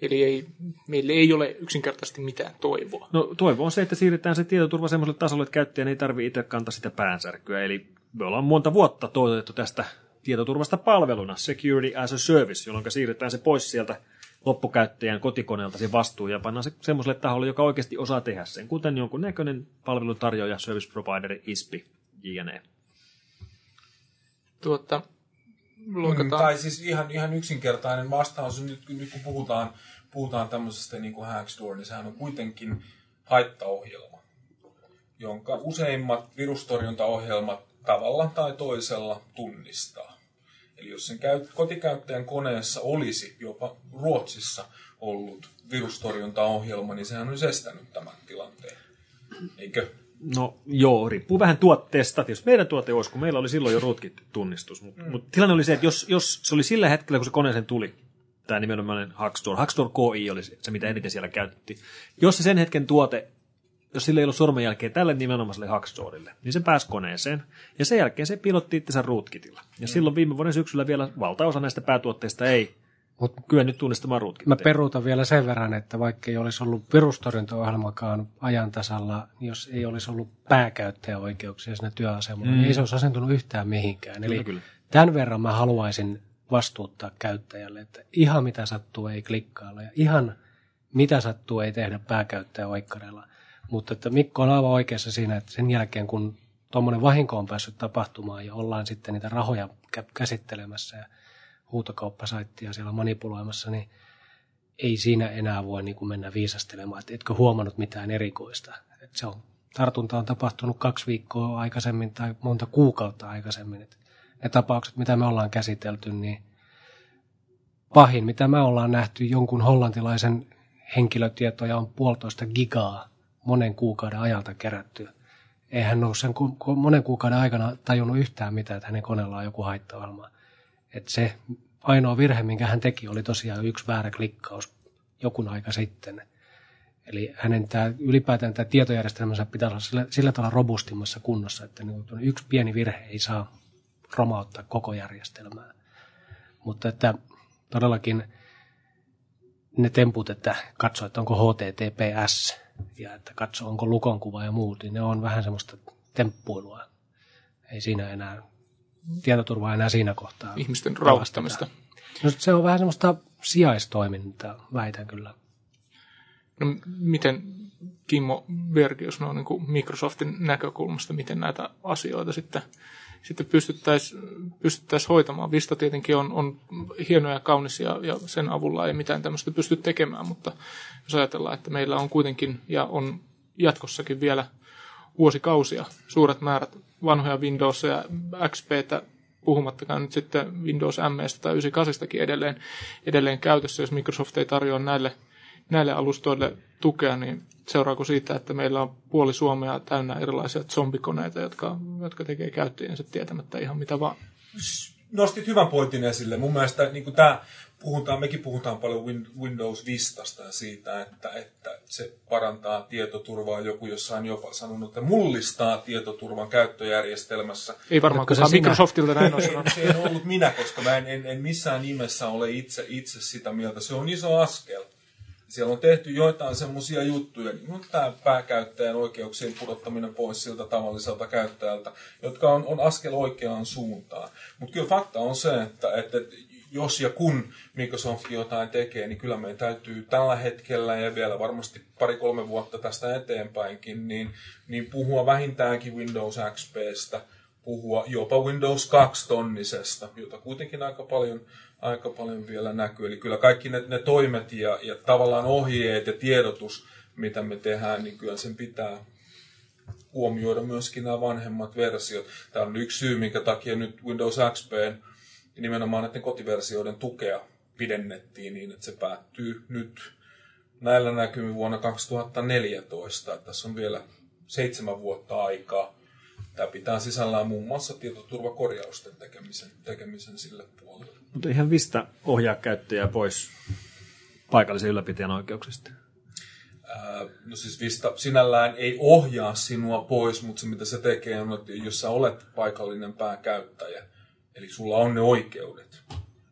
Eli ei, meille ei ole yksinkertaisesti mitään toivoa. No toivo on se, että siirretään se tietoturva semmoiselle tasolle, että käyttäjän ei tarvitse itse kantaa sitä päänsärkyä. Eli me ollaan monta vuotta toivotettu tästä tietoturvasta palveluna, Security as a Service, jolloin siirretään se pois sieltä loppukäyttäjän kotikoneelta se vastuu ja pannaan se semmoiselle taholle, joka oikeasti osaa tehdä sen, kuten jonkun näköinen palveluntarjoaja, service provider, ISPI, jne. Tuota, Mm, tai siis ihan, ihan yksinkertainen vastaus, nyt, nyt kun puhutaan, puhutaan tämmöisestä niin kuin Hackstore, niin sehän on kuitenkin haittaohjelma, jonka useimmat virustorjuntaohjelmat tavalla tai toisella tunnistaa. Eli jos sen käyt, kotikäyttäjän koneessa olisi jopa Ruotsissa ollut virustorjuntaohjelma, niin sehän olisi estänyt tämän tilanteen. Eikö? No joo, riippuu vähän tuotteesta. Jos meidän tuote olisi, kun meillä oli silloin jo rootkit-tunnistus. Mutta mm. mut tilanne oli se, että jos, jos se oli sillä hetkellä, kun se koneeseen tuli, tämä nimenomaan Hackstore, Hackstore KI oli se, mitä eniten siellä käytettiin. Jos se sen hetken tuote, jos sillä ei ollut sormenjälkeä tälle nimenomaiselle Hackstorelle, niin se pääsi koneeseen. Ja sen jälkeen se pilotti itsensä rootkitilla. Ja mm. silloin viime vuoden syksyllä vielä valtaosa näistä päätuotteista ei Mut kyllä nyt tunnistamaan ruutkin. Mä peruutan vielä sen verran, että vaikka ei olisi ollut virustorjuntaohjelmakaan ajan tasalla, niin jos ei olisi ollut pääkäyttäjäoikeuksia siinä työasemalla, mm. niin ei se olisi asentunut yhtään mihinkään. Eli kyllä, kyllä. tämän verran mä haluaisin vastuuttaa käyttäjälle, että ihan mitä sattuu ei klikkailla ja ihan mitä sattuu ei tehdä pääkäyttäjäoikkareilla. Mutta että Mikko on aivan oikeassa siinä, että sen jälkeen kun tuommoinen vahinko on päässyt tapahtumaan ja ollaan sitten niitä rahoja käsittelemässä ja huutokauppasaittia siellä manipuloimassa, niin ei siinä enää voi niin kuin mennä viisastelemaan, että etkö huomannut mitään erikoista. Että se on, tartunta on tapahtunut kaksi viikkoa aikaisemmin tai monta kuukautta aikaisemmin. Että ne tapaukset, mitä me ollaan käsitelty, niin pahin, mitä me ollaan nähty, jonkun hollantilaisen henkilötietoja on puolitoista gigaa monen kuukauden ajalta kerätty. Eihän ole sen monen kuukauden aikana tajunnut yhtään mitään, että hänen koneella on joku haittaohjelma että se ainoa virhe, minkä hän teki, oli tosiaan yksi väärä klikkaus jokun aika sitten. Eli hänen tämä, ylipäätään tämä tietojärjestelmänsä pitää olla sillä, sillä tavalla robustimmassa kunnossa, että niin yksi pieni virhe ei saa romauttaa koko järjestelmää. Mutta että todellakin ne temput, että katso, että onko HTTPS ja että katso, onko lukonkuva ja muut, niin ne on vähän semmoista temppuilua. Ei siinä enää tietoturvaa enää siinä kohtaa. Ihmisten rauhoittamista. No, se on vähän semmoista sijaistoimintaa, väitän kyllä. No, miten Kimmo Bergius no, niin kuin Microsoftin näkökulmasta, miten näitä asioita sitten, sitten pystyttäisiin pystyttäisi hoitamaan. Vista tietenkin on, on hieno ja kaunis ja, ja sen avulla ei mitään tämmöistä pysty tekemään, mutta jos ajatellaan, että meillä on kuitenkin ja on jatkossakin vielä vuosikausia suuret määrät vanhoja Windows ja XPtä, puhumattakaan nyt sitten Windows M tai 98 edelleen, edelleen käytössä, jos Microsoft ei tarjoa näille, näille alustoille tukea, niin seuraako siitä, että meillä on puoli Suomea täynnä erilaisia zombikoneita, jotka, jotka tekee käyttäjänsä tietämättä ihan mitä vaan? Nostit hyvän pointin esille. Mun mielestä niin tämä puhutaan, mekin puhutaan paljon Windows Vistasta ja siitä, että, että se parantaa tietoturvaa. Joku jossain jopa sanonut, että mullistaa tietoturvan käyttöjärjestelmässä. Ei varmaan kukaan Microsoftilta näin ole sanonut. Se ei ollut minä, koska mä en, en, en missään nimessä ole itse, itse sitä mieltä. Se on iso askel. Siellä on tehty joitain semmoisia juttuja, niin kuin tämä pääkäyttäjän oikeuksien pudottaminen pois siltä tavalliselta käyttäjältä, jotka on, on askel oikeaan suuntaan. Mutta kyllä fakta on se, että, että jos ja kun Microsoft jotain tekee, niin kyllä meidän täytyy tällä hetkellä ja vielä varmasti pari-kolme vuotta tästä eteenpäinkin, niin, niin puhua vähintäänkin Windows XPstä, puhua jopa Windows 2-tonnisesta, jota kuitenkin aika paljon, aika paljon vielä näkyy. Eli kyllä kaikki ne, ne toimet ja, ja tavallaan ohjeet ja tiedotus, mitä me tehdään, niin kyllä sen pitää huomioida myöskin nämä vanhemmat versiot. Tämä on yksi syy, minkä takia nyt Windows XPn nimenomaan näiden kotiversioiden tukea pidennettiin niin, että se päättyy nyt näillä näkymin vuonna 2014. Että tässä on vielä seitsemän vuotta aikaa. Tämä pitää sisällään muun muassa tietoturvakorjausten tekemisen, tekemisen sille puolelle. Mutta ihan Vista ohjaa käyttäjää pois paikallisen ylläpitäjän oikeuksista. No siis Vista sinällään ei ohjaa sinua pois, mutta se mitä se tekee on, että jos sä olet paikallinen pääkäyttäjä, eli sulla on ne oikeudet,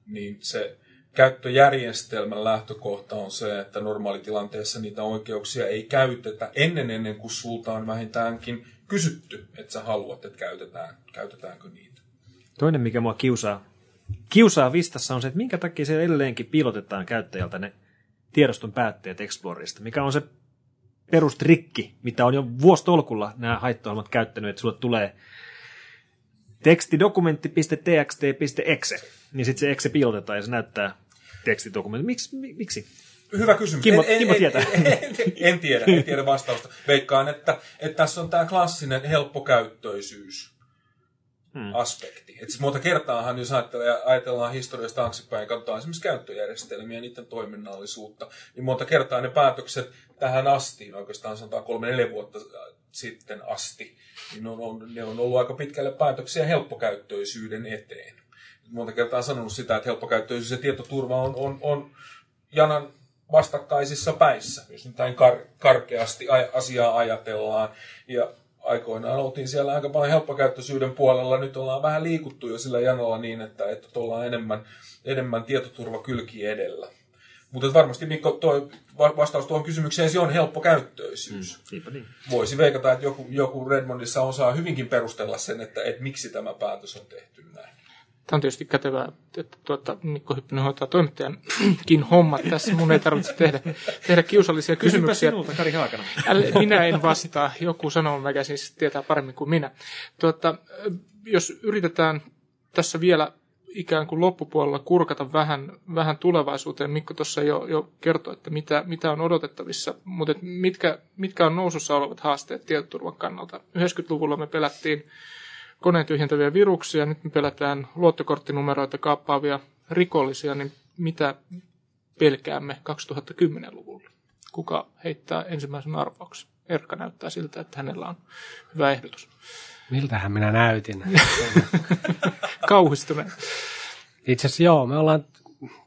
niin se käyttöjärjestelmän lähtökohta on se, että normaalitilanteessa niitä oikeuksia ei käytetä ennen ennen kuin sulta on vähintäänkin kysytty, että sä haluat, että käytetään, käytetäänkö niitä. Toinen, mikä mua kiusaa, kiusaa Vistassa on se, että minkä takia se edelleenkin piilotetaan käyttäjältä ne tiedoston päätteet Explorerista, mikä on se perustrikki, mitä on jo vuostolkulla nämä haittoilmat käyttänyt, että sulle tulee tekstidokumentti.txt.exe, niin sitten se exe piilotetaan ja se näyttää tekstidokumentti. Miksi? miksi? Hyvä kysymys. Kimmo, en, en, Kimmo en, tietää. En, en, en, tiedä, en tiedä vastausta. Veikkaan, että, että tässä on tämä klassinen helppokäyttöisyys hmm. aspekti. Et siis monta kertaahan, jos ajatellaan, ajatellaan historiasta taaksepäin ja katsotaan esimerkiksi käyttöjärjestelmiä ja niiden toiminnallisuutta, niin monta kertaa ne päätökset tähän asti, oikeastaan sanotaan kolme neljä vuotta sitten asti, niin on, on, ne on ollut aika pitkälle päätöksiä helppokäyttöisyyden eteen. Monta kertaa sanonut sitä, että helppokäyttöisyys ja tietoturva on, on, on janan vastakkaisissa päissä, jos nyt näin kar- karkeasti asiaa ajatellaan. Ja aikoinaan oltiin siellä aika paljon helppokäyttöisyyden puolella. Nyt ollaan vähän liikuttu jo sillä janolla niin, että, että ollaan enemmän, enemmän tietoturvakylki edellä. Mutta varmasti Mikko, toi vastaus tuohon kysymykseen se on helppokäyttöisyys. Mm, niin. Voisi veikata, että joku, joku Redmondissa osaa hyvinkin perustella sen, että, että miksi tämä päätös on tehty näin. Tämä on tietysti kätevää, että tuota, Mikko Hyppinen hoitaa toimittajankin hommat tässä. Mun ei tarvitse tehdä, tehdä kiusallisia kysymyksiä. sinulta, Kari Haakana. Minä en vastaa. Joku sanoo, mikä siis tietää paremmin kuin minä. Tuota, jos yritetään tässä vielä ikään kuin loppupuolella kurkata vähän, vähän tulevaisuuteen. Mikko tuossa jo, jo kertoi, että mitä, mitä on odotettavissa, mutta mitkä, mitkä on nousussa olevat haasteet tietoturvan kannalta. 90-luvulla me pelättiin koneen tyhjentäviä viruksia, nyt me pelätään luottokorttinumeroita kaappaavia rikollisia, niin mitä pelkäämme 2010-luvulla? Kuka heittää ensimmäisen arvauksen? Erkka näyttää siltä, että hänellä on hyvä ehdotus. Miltähän minä näytin? Kauhistuneen. Itse asiassa joo, me ollaan,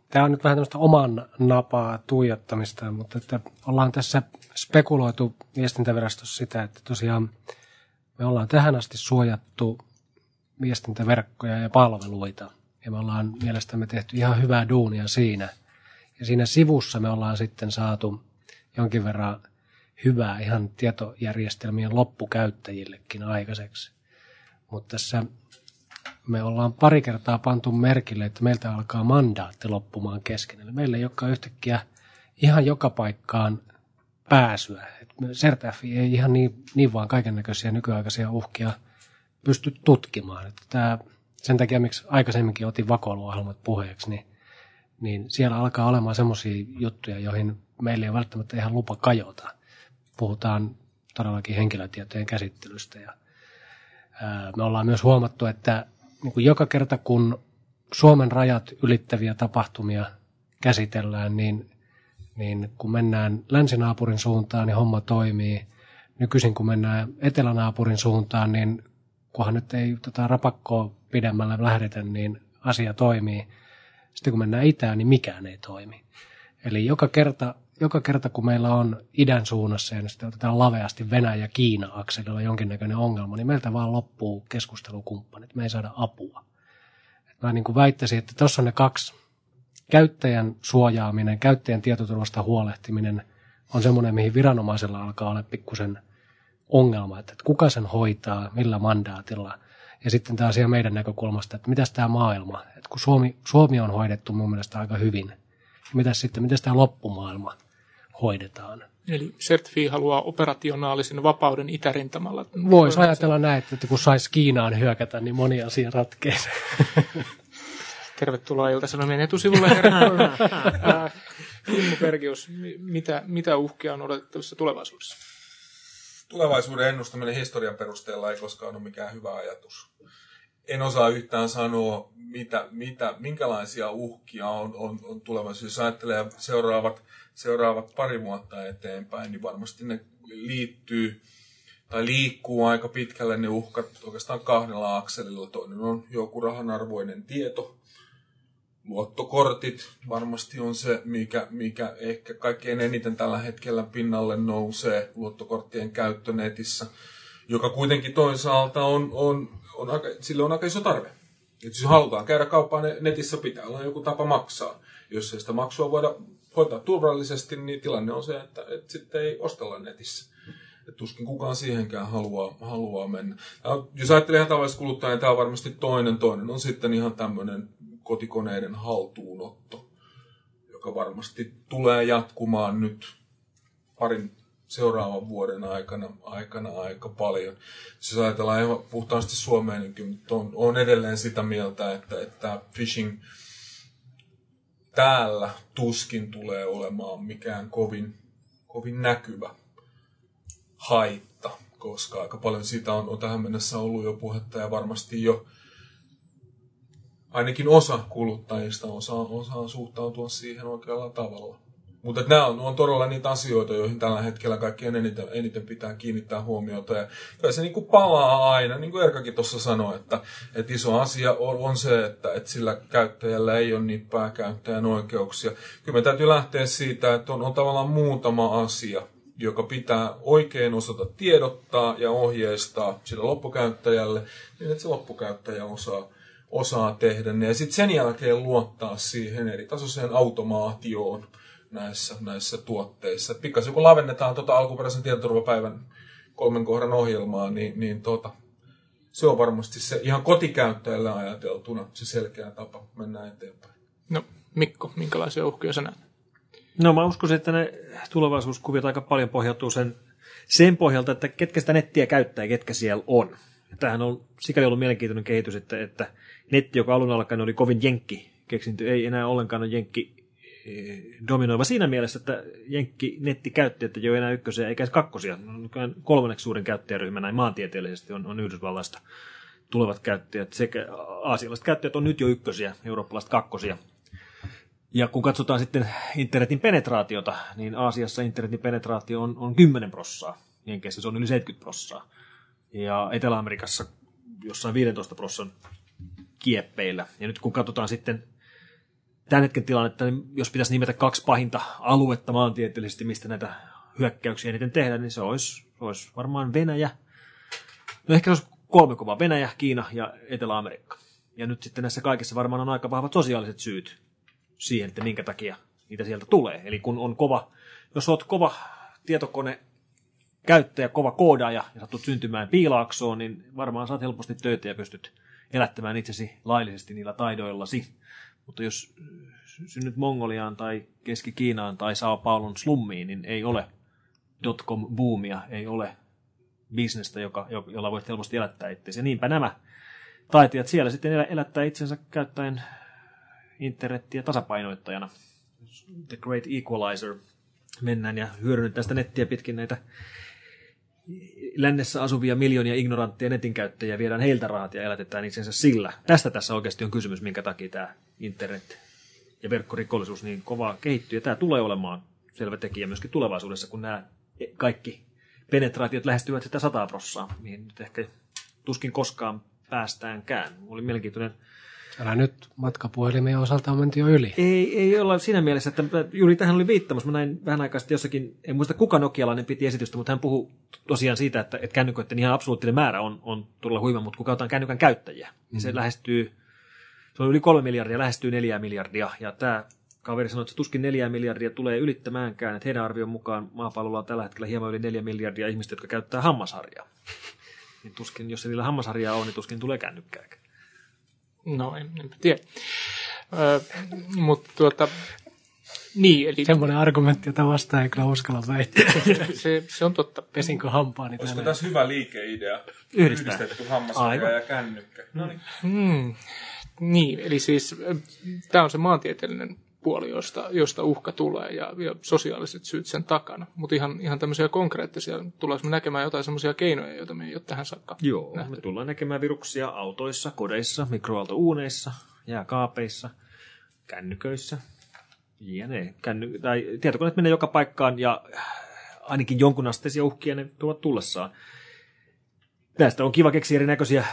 tämä on nyt vähän tämmöistä oman napaa tuijottamista, mutta että ollaan tässä spekuloitu viestintävirastossa sitä, että tosiaan me ollaan tähän asti suojattu viestintäverkkoja ja palveluita. Ja me ollaan mielestämme tehty ihan hyvää duunia siinä. Ja siinä sivussa me ollaan sitten saatu jonkin verran hyvää ihan tietojärjestelmien loppukäyttäjillekin aikaiseksi. Mutta tässä me ollaan pari kertaa pantu merkille, että meiltä alkaa mandaatti loppumaan kesken. Eli meillä ei olekaan yhtäkkiä ihan joka paikkaan pääsyä. Sertafi ei ihan niin, niin vaan kaiken näköisiä nykyaikaisia uhkia pysty tutkimaan. Että tämä, sen takia, miksi aikaisemminkin otin vakoiluohjelmat puheeksi, niin, niin siellä alkaa olemaan semmoisia juttuja, joihin meillä ei välttämättä ihan lupa kajota. Puhutaan todellakin henkilötietojen käsittelystä. Ja, ää, me ollaan myös huomattu, että niin kuin joka kerta kun Suomen rajat ylittäviä tapahtumia käsitellään, niin niin kun mennään länsinaapurin suuntaan, niin homma toimii. Nykyisin kun mennään etelänaapurin suuntaan, niin kunhan nyt ei tota rapakkoa pidemmälle lähdetä, niin asia toimii. Sitten kun mennään itään, niin mikään ei toimi. Eli joka kerta, joka kerta kun meillä on idän suunnassa ja sitten otetaan laveasti Venäjä-Kiina-akselilla jonkinnäköinen ongelma, niin meiltä vaan loppuu keskustelukumppanit. Me ei saada apua. Mä niin kuin väittäisin, että tuossa on ne kaksi käyttäjän suojaaminen, käyttäjän tietoturvasta huolehtiminen on semmoinen, mihin viranomaisella alkaa olla pikkusen ongelma, että kuka sen hoitaa, millä mandaatilla. Ja sitten tämä asia meidän näkökulmasta, että mitä tämä maailma, että kun Suomi, Suomi on hoidettu mun mielestä aika hyvin, niin mitä sitten, miten tämä loppumaailma hoidetaan. Eli Certfi haluaa operationaalisen vapauden itärintamalla. Voisi ajatella näin, että kun saisi Kiinaan hyökätä, niin moni asia ratkeisi. Tervetuloa Ilta-Sanomien etusivulle, herra. Kimmo Perkius, mitä, mitä uhkia on odotettavissa tulevaisuudessa? Tulevaisuuden ennustaminen historian perusteella ei koskaan ole mikään hyvä ajatus. en osaa yhtään sanoa, mitä, mitä, minkälaisia uhkia on, on, on tulevaisuudessa. Jos ajattelee seuraavat, seuraavat pari vuotta eteenpäin, niin varmasti ne liittyy tai liikkuu aika pitkälle ne uhkat oikeastaan kahdella akselilla. Toinen on joku rahanarvoinen tieto, luottokortit varmasti on se, mikä, mikä ehkä kaikkein eniten tällä hetkellä pinnalle nousee, luottokorttien käyttö netissä, joka kuitenkin toisaalta on, on, on aika, sille on aika iso tarve. Et jos halutaan käydä kauppaan netissä, pitää olla joku tapa maksaa. Jos ei sitä maksua voida hoitaa turvallisesti, niin tilanne on se, että, että sitten ei ostella netissä. Et tuskin kukaan siihenkään haluaa, haluaa mennä. Ja jos ajattelee ihan tavallista kuluttajaa, niin tämä on varmasti toinen. Toinen on sitten ihan tämmöinen kotikoneiden haltuunotto, joka varmasti tulee jatkumaan nyt parin seuraavan vuoden aikana, aikana aika paljon. Jos ajatellaan ihan puhtaasti Suomeen, niin on, on edelleen sitä mieltä, että, että phishing täällä tuskin tulee olemaan mikään kovin, kovin näkyvä haitta, koska aika paljon siitä on, on tähän mennessä ollut jo puhetta ja varmasti jo ainakin osa kuluttajista osaa, osaa suhtautua siihen oikealla tavalla. Mutta nämä on, on todella niitä asioita, joihin tällä hetkellä kaikkien eniten, eniten pitää kiinnittää huomiota. Ja kyllä se niin kuin palaa aina, niin kuin Erkakin tuossa sanoi, että, että iso asia on, on se, että, että sillä käyttäjällä ei ole niin pääkäyttäjän oikeuksia. Kyllä me täytyy lähteä siitä, että on, on tavallaan muutama asia, joka pitää oikein osata tiedottaa ja ohjeistaa sille loppukäyttäjälle, niin että se loppukäyttäjä osaa, osaa tehdä ne. Ja sitten sen jälkeen luottaa siihen eri tasoiseen automaatioon näissä, näissä tuotteissa. Pikkasen kun lavennetaan tuota alkuperäisen tietoturvapäivän kolmen kohdan ohjelmaa, niin, niin tuota, se on varmasti se ihan kotikäyttäjälle ajateltuna se selkeä tapa mennä eteenpäin. No Mikko, minkälaisia uhkia sä näet? No mä uskoisin, että ne tulevaisuuskuviot aika paljon pohjautuu sen, sen pohjalta, että ketkä sitä nettiä käyttää ja ketkä siellä on. Tämähän on sikäli ollut mielenkiintoinen kehitys, että, että netti, joka alun alkaen oli kovin jenkki keksintö, ei enää ollenkaan ole jenkki dominoiva siinä mielessä, että jenkki nettikäyttäjät ei ole enää ykkösiä eikä kakkosia. Kolmanneksi suurin käyttäjäryhmä näin maantieteellisesti on, on Yhdysvalloista tulevat käyttäjät sekä aasialaiset käyttäjät on nyt jo ykkösiä, eurooppalaiset kakkosia. Ja kun katsotaan sitten internetin penetraatiota, niin Aasiassa internetin penetraatio on, on 10 prossaa, Jenkeissä se on yli 70 prossaa. Ja Etelä-Amerikassa jossain 15 prossan kieppeillä. Ja nyt kun katsotaan sitten tämän hetken tilannetta, niin jos pitäisi nimetä kaksi pahinta aluetta maantieteellisesti, mistä näitä hyökkäyksiä eniten tehdään, niin se olisi, se olisi varmaan Venäjä. No ehkä se olisi kolme kovaa, Venäjä, Kiina ja Etelä-Amerikka. Ja nyt sitten näissä kaikissa varmaan on aika vahvat sosiaaliset syyt siihen, että minkä takia niitä sieltä tulee. Eli kun on kova, jos olet kova tietokone käyttäjä, kova koodaaja ja satut syntymään piilaaksoon, niin varmaan saat helposti töitä ja pystyt elättämään itsesi laillisesti niillä taidoillasi. Mutta jos synnyt Mongoliaan tai Keski-Kiinaan tai Sao Paulon slummiin, niin ei ole dotcom-boomia, ei ole bisnestä, joka, jolla voit helposti elättää itseäsi. Ja niinpä nämä taitijat siellä sitten elättää itsensä käyttäen internettiä tasapainoittajana. The Great Equalizer mennään ja hyödynnetään sitä nettiä pitkin näitä lännessä asuvia miljoonia ignorantteja netin käyttäjiä, viedään heiltä rahat ja elätetään itsensä sillä. Tästä tässä oikeasti on kysymys, minkä takia tämä internet ja verkkorikollisuus niin kovaa kehittyy. Ja tämä tulee olemaan selvä tekijä myöskin tulevaisuudessa, kun nämä kaikki penetraatiot lähestyvät sitä sataa prossaa, mihin nyt ehkä tuskin koskaan päästäänkään. Oli mielenkiintoinen Älä nyt matkapuhelimien osalta on menty jo yli. Ei, ei olla siinä mielessä, että juuri tähän oli viittamus. Mä näin vähän aikaa sitten jossakin, en muista kuka nokialainen piti esitystä, mutta hän puhui tosiaan siitä, että, että kännyköiden ihan absoluuttinen määrä on, on todella huima, mutta kun katsotaan kännykän käyttäjiä, niin mm. se lähestyy, se on yli kolme miljardia, lähestyy neljä miljardia, ja tämä kaveri sanoi, että tuskin neljä miljardia tulee ylittämäänkään, että heidän arvion mukaan maapallolla on tällä hetkellä hieman yli neljä miljardia ihmistä, jotka käyttää hammasharjaa. Niin tuskin, jos se niillä hammasharjaa on, niin tuskin tulee kännykkääkään. No, en, en tiedä. Ö, mutta tuota, niin, eli... Semmoinen argumentti, jota vastaan ei kyllä uskalla väittää. se, se on totta. Pesinkö hampaani Olisiko tänään? tässä hyvä liikeidea? Yhdistää. Yhdistetty hammasarja ja kännykkä. No niin. Hmm. Niin, eli siis tämä on se maantieteellinen puoli, josta, josta uhka tulee ja, ja sosiaaliset syyt sen takana. Mutta ihan, ihan tämmöisiä konkreettisia, tuleeko me näkemään jotain semmoisia keinoja, joita me ei ole tähän saakka Joo, nähty. me tullaan näkemään viruksia autoissa, kodeissa, mikroaaltouuneissa, jääkaapeissa, kännyköissä, jne. Känny- tai tietokoneet menee joka paikkaan ja ainakin jonkun asteisia uhkia ne tuovat tullessaan. Tästä on kiva keksiä erinäköisiä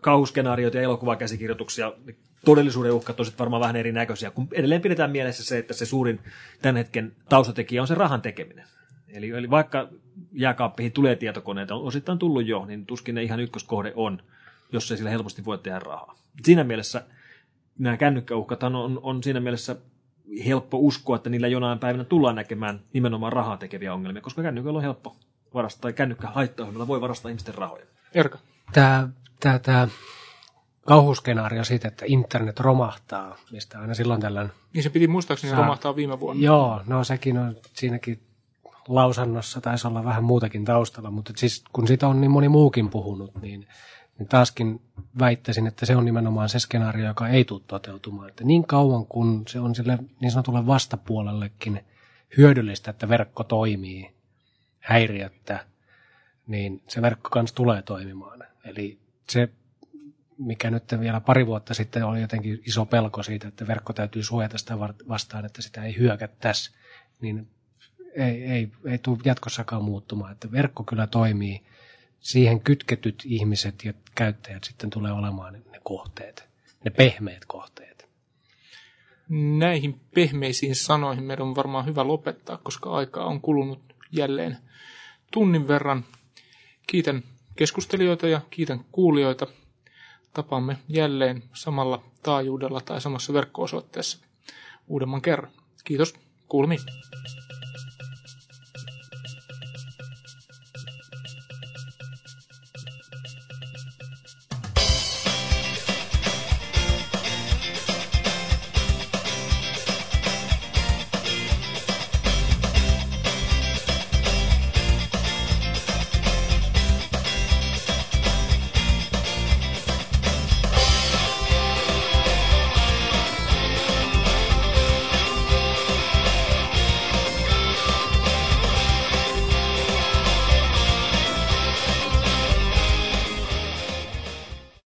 kauhuskenaarioita ja elokuvakäsikirjoituksia. Todellisuuden uhkat on varmaan vähän erinäköisiä, kun edelleen pidetään mielessä se, että se suurin tämän hetken taustatekijä on se rahan tekeminen. Eli, eli vaikka jääkaappiin tulee tietokoneita, on osittain tullut jo, niin tuskin ne ihan ykköskohde on, jos ei sillä helposti voi tehdä rahaa. Siinä mielessä nämä kännykkäuhkathan on, on siinä mielessä helppo uskoa, että niillä jonain päivänä tullaan näkemään nimenomaan rahaa tekeviä ongelmia, koska kännykällä on helppo varastaa, tai kännykkä haitta voi varastaa ihmisten rahoja. Erka, Tämä, tämä, tämä kauhuskenaario siitä, että internet romahtaa, mistä aina silloin tällöin... niin se piti muistaakseni Saa- romahtaa viime vuonna. Joo, no sekin on siinäkin lausannossa taisi olla vähän muutakin taustalla, mutta siis kun siitä on niin moni muukin puhunut, niin, niin taaskin väittäisin, että se on nimenomaan se skenaario, joka ei tule toteutumaan. Että niin kauan kun se on sille niin sanotulle vastapuolellekin hyödyllistä, että verkko toimii häiriöttä, niin se verkko kanssa tulee toimimaan. Eli se, mikä nyt vielä pari vuotta sitten oli jotenkin iso pelko siitä, että verkko täytyy suojata sitä vastaan, että sitä ei hyökättäisi, niin ei, ei, ei tule jatkossakaan muuttumaan. Että verkko kyllä toimii. Siihen kytketyt ihmiset ja käyttäjät sitten tulee olemaan ne kohteet, ne pehmeät kohteet. Näihin pehmeisiin sanoihin meidän on varmaan hyvä lopettaa, koska aikaa on kulunut jälleen tunnin verran. Kiitän keskustelijoita ja kiitän kuulijoita. Tapaamme jälleen samalla taajuudella tai samassa verkko-osoitteessa uudemman kerran. Kiitos, kuulemiin.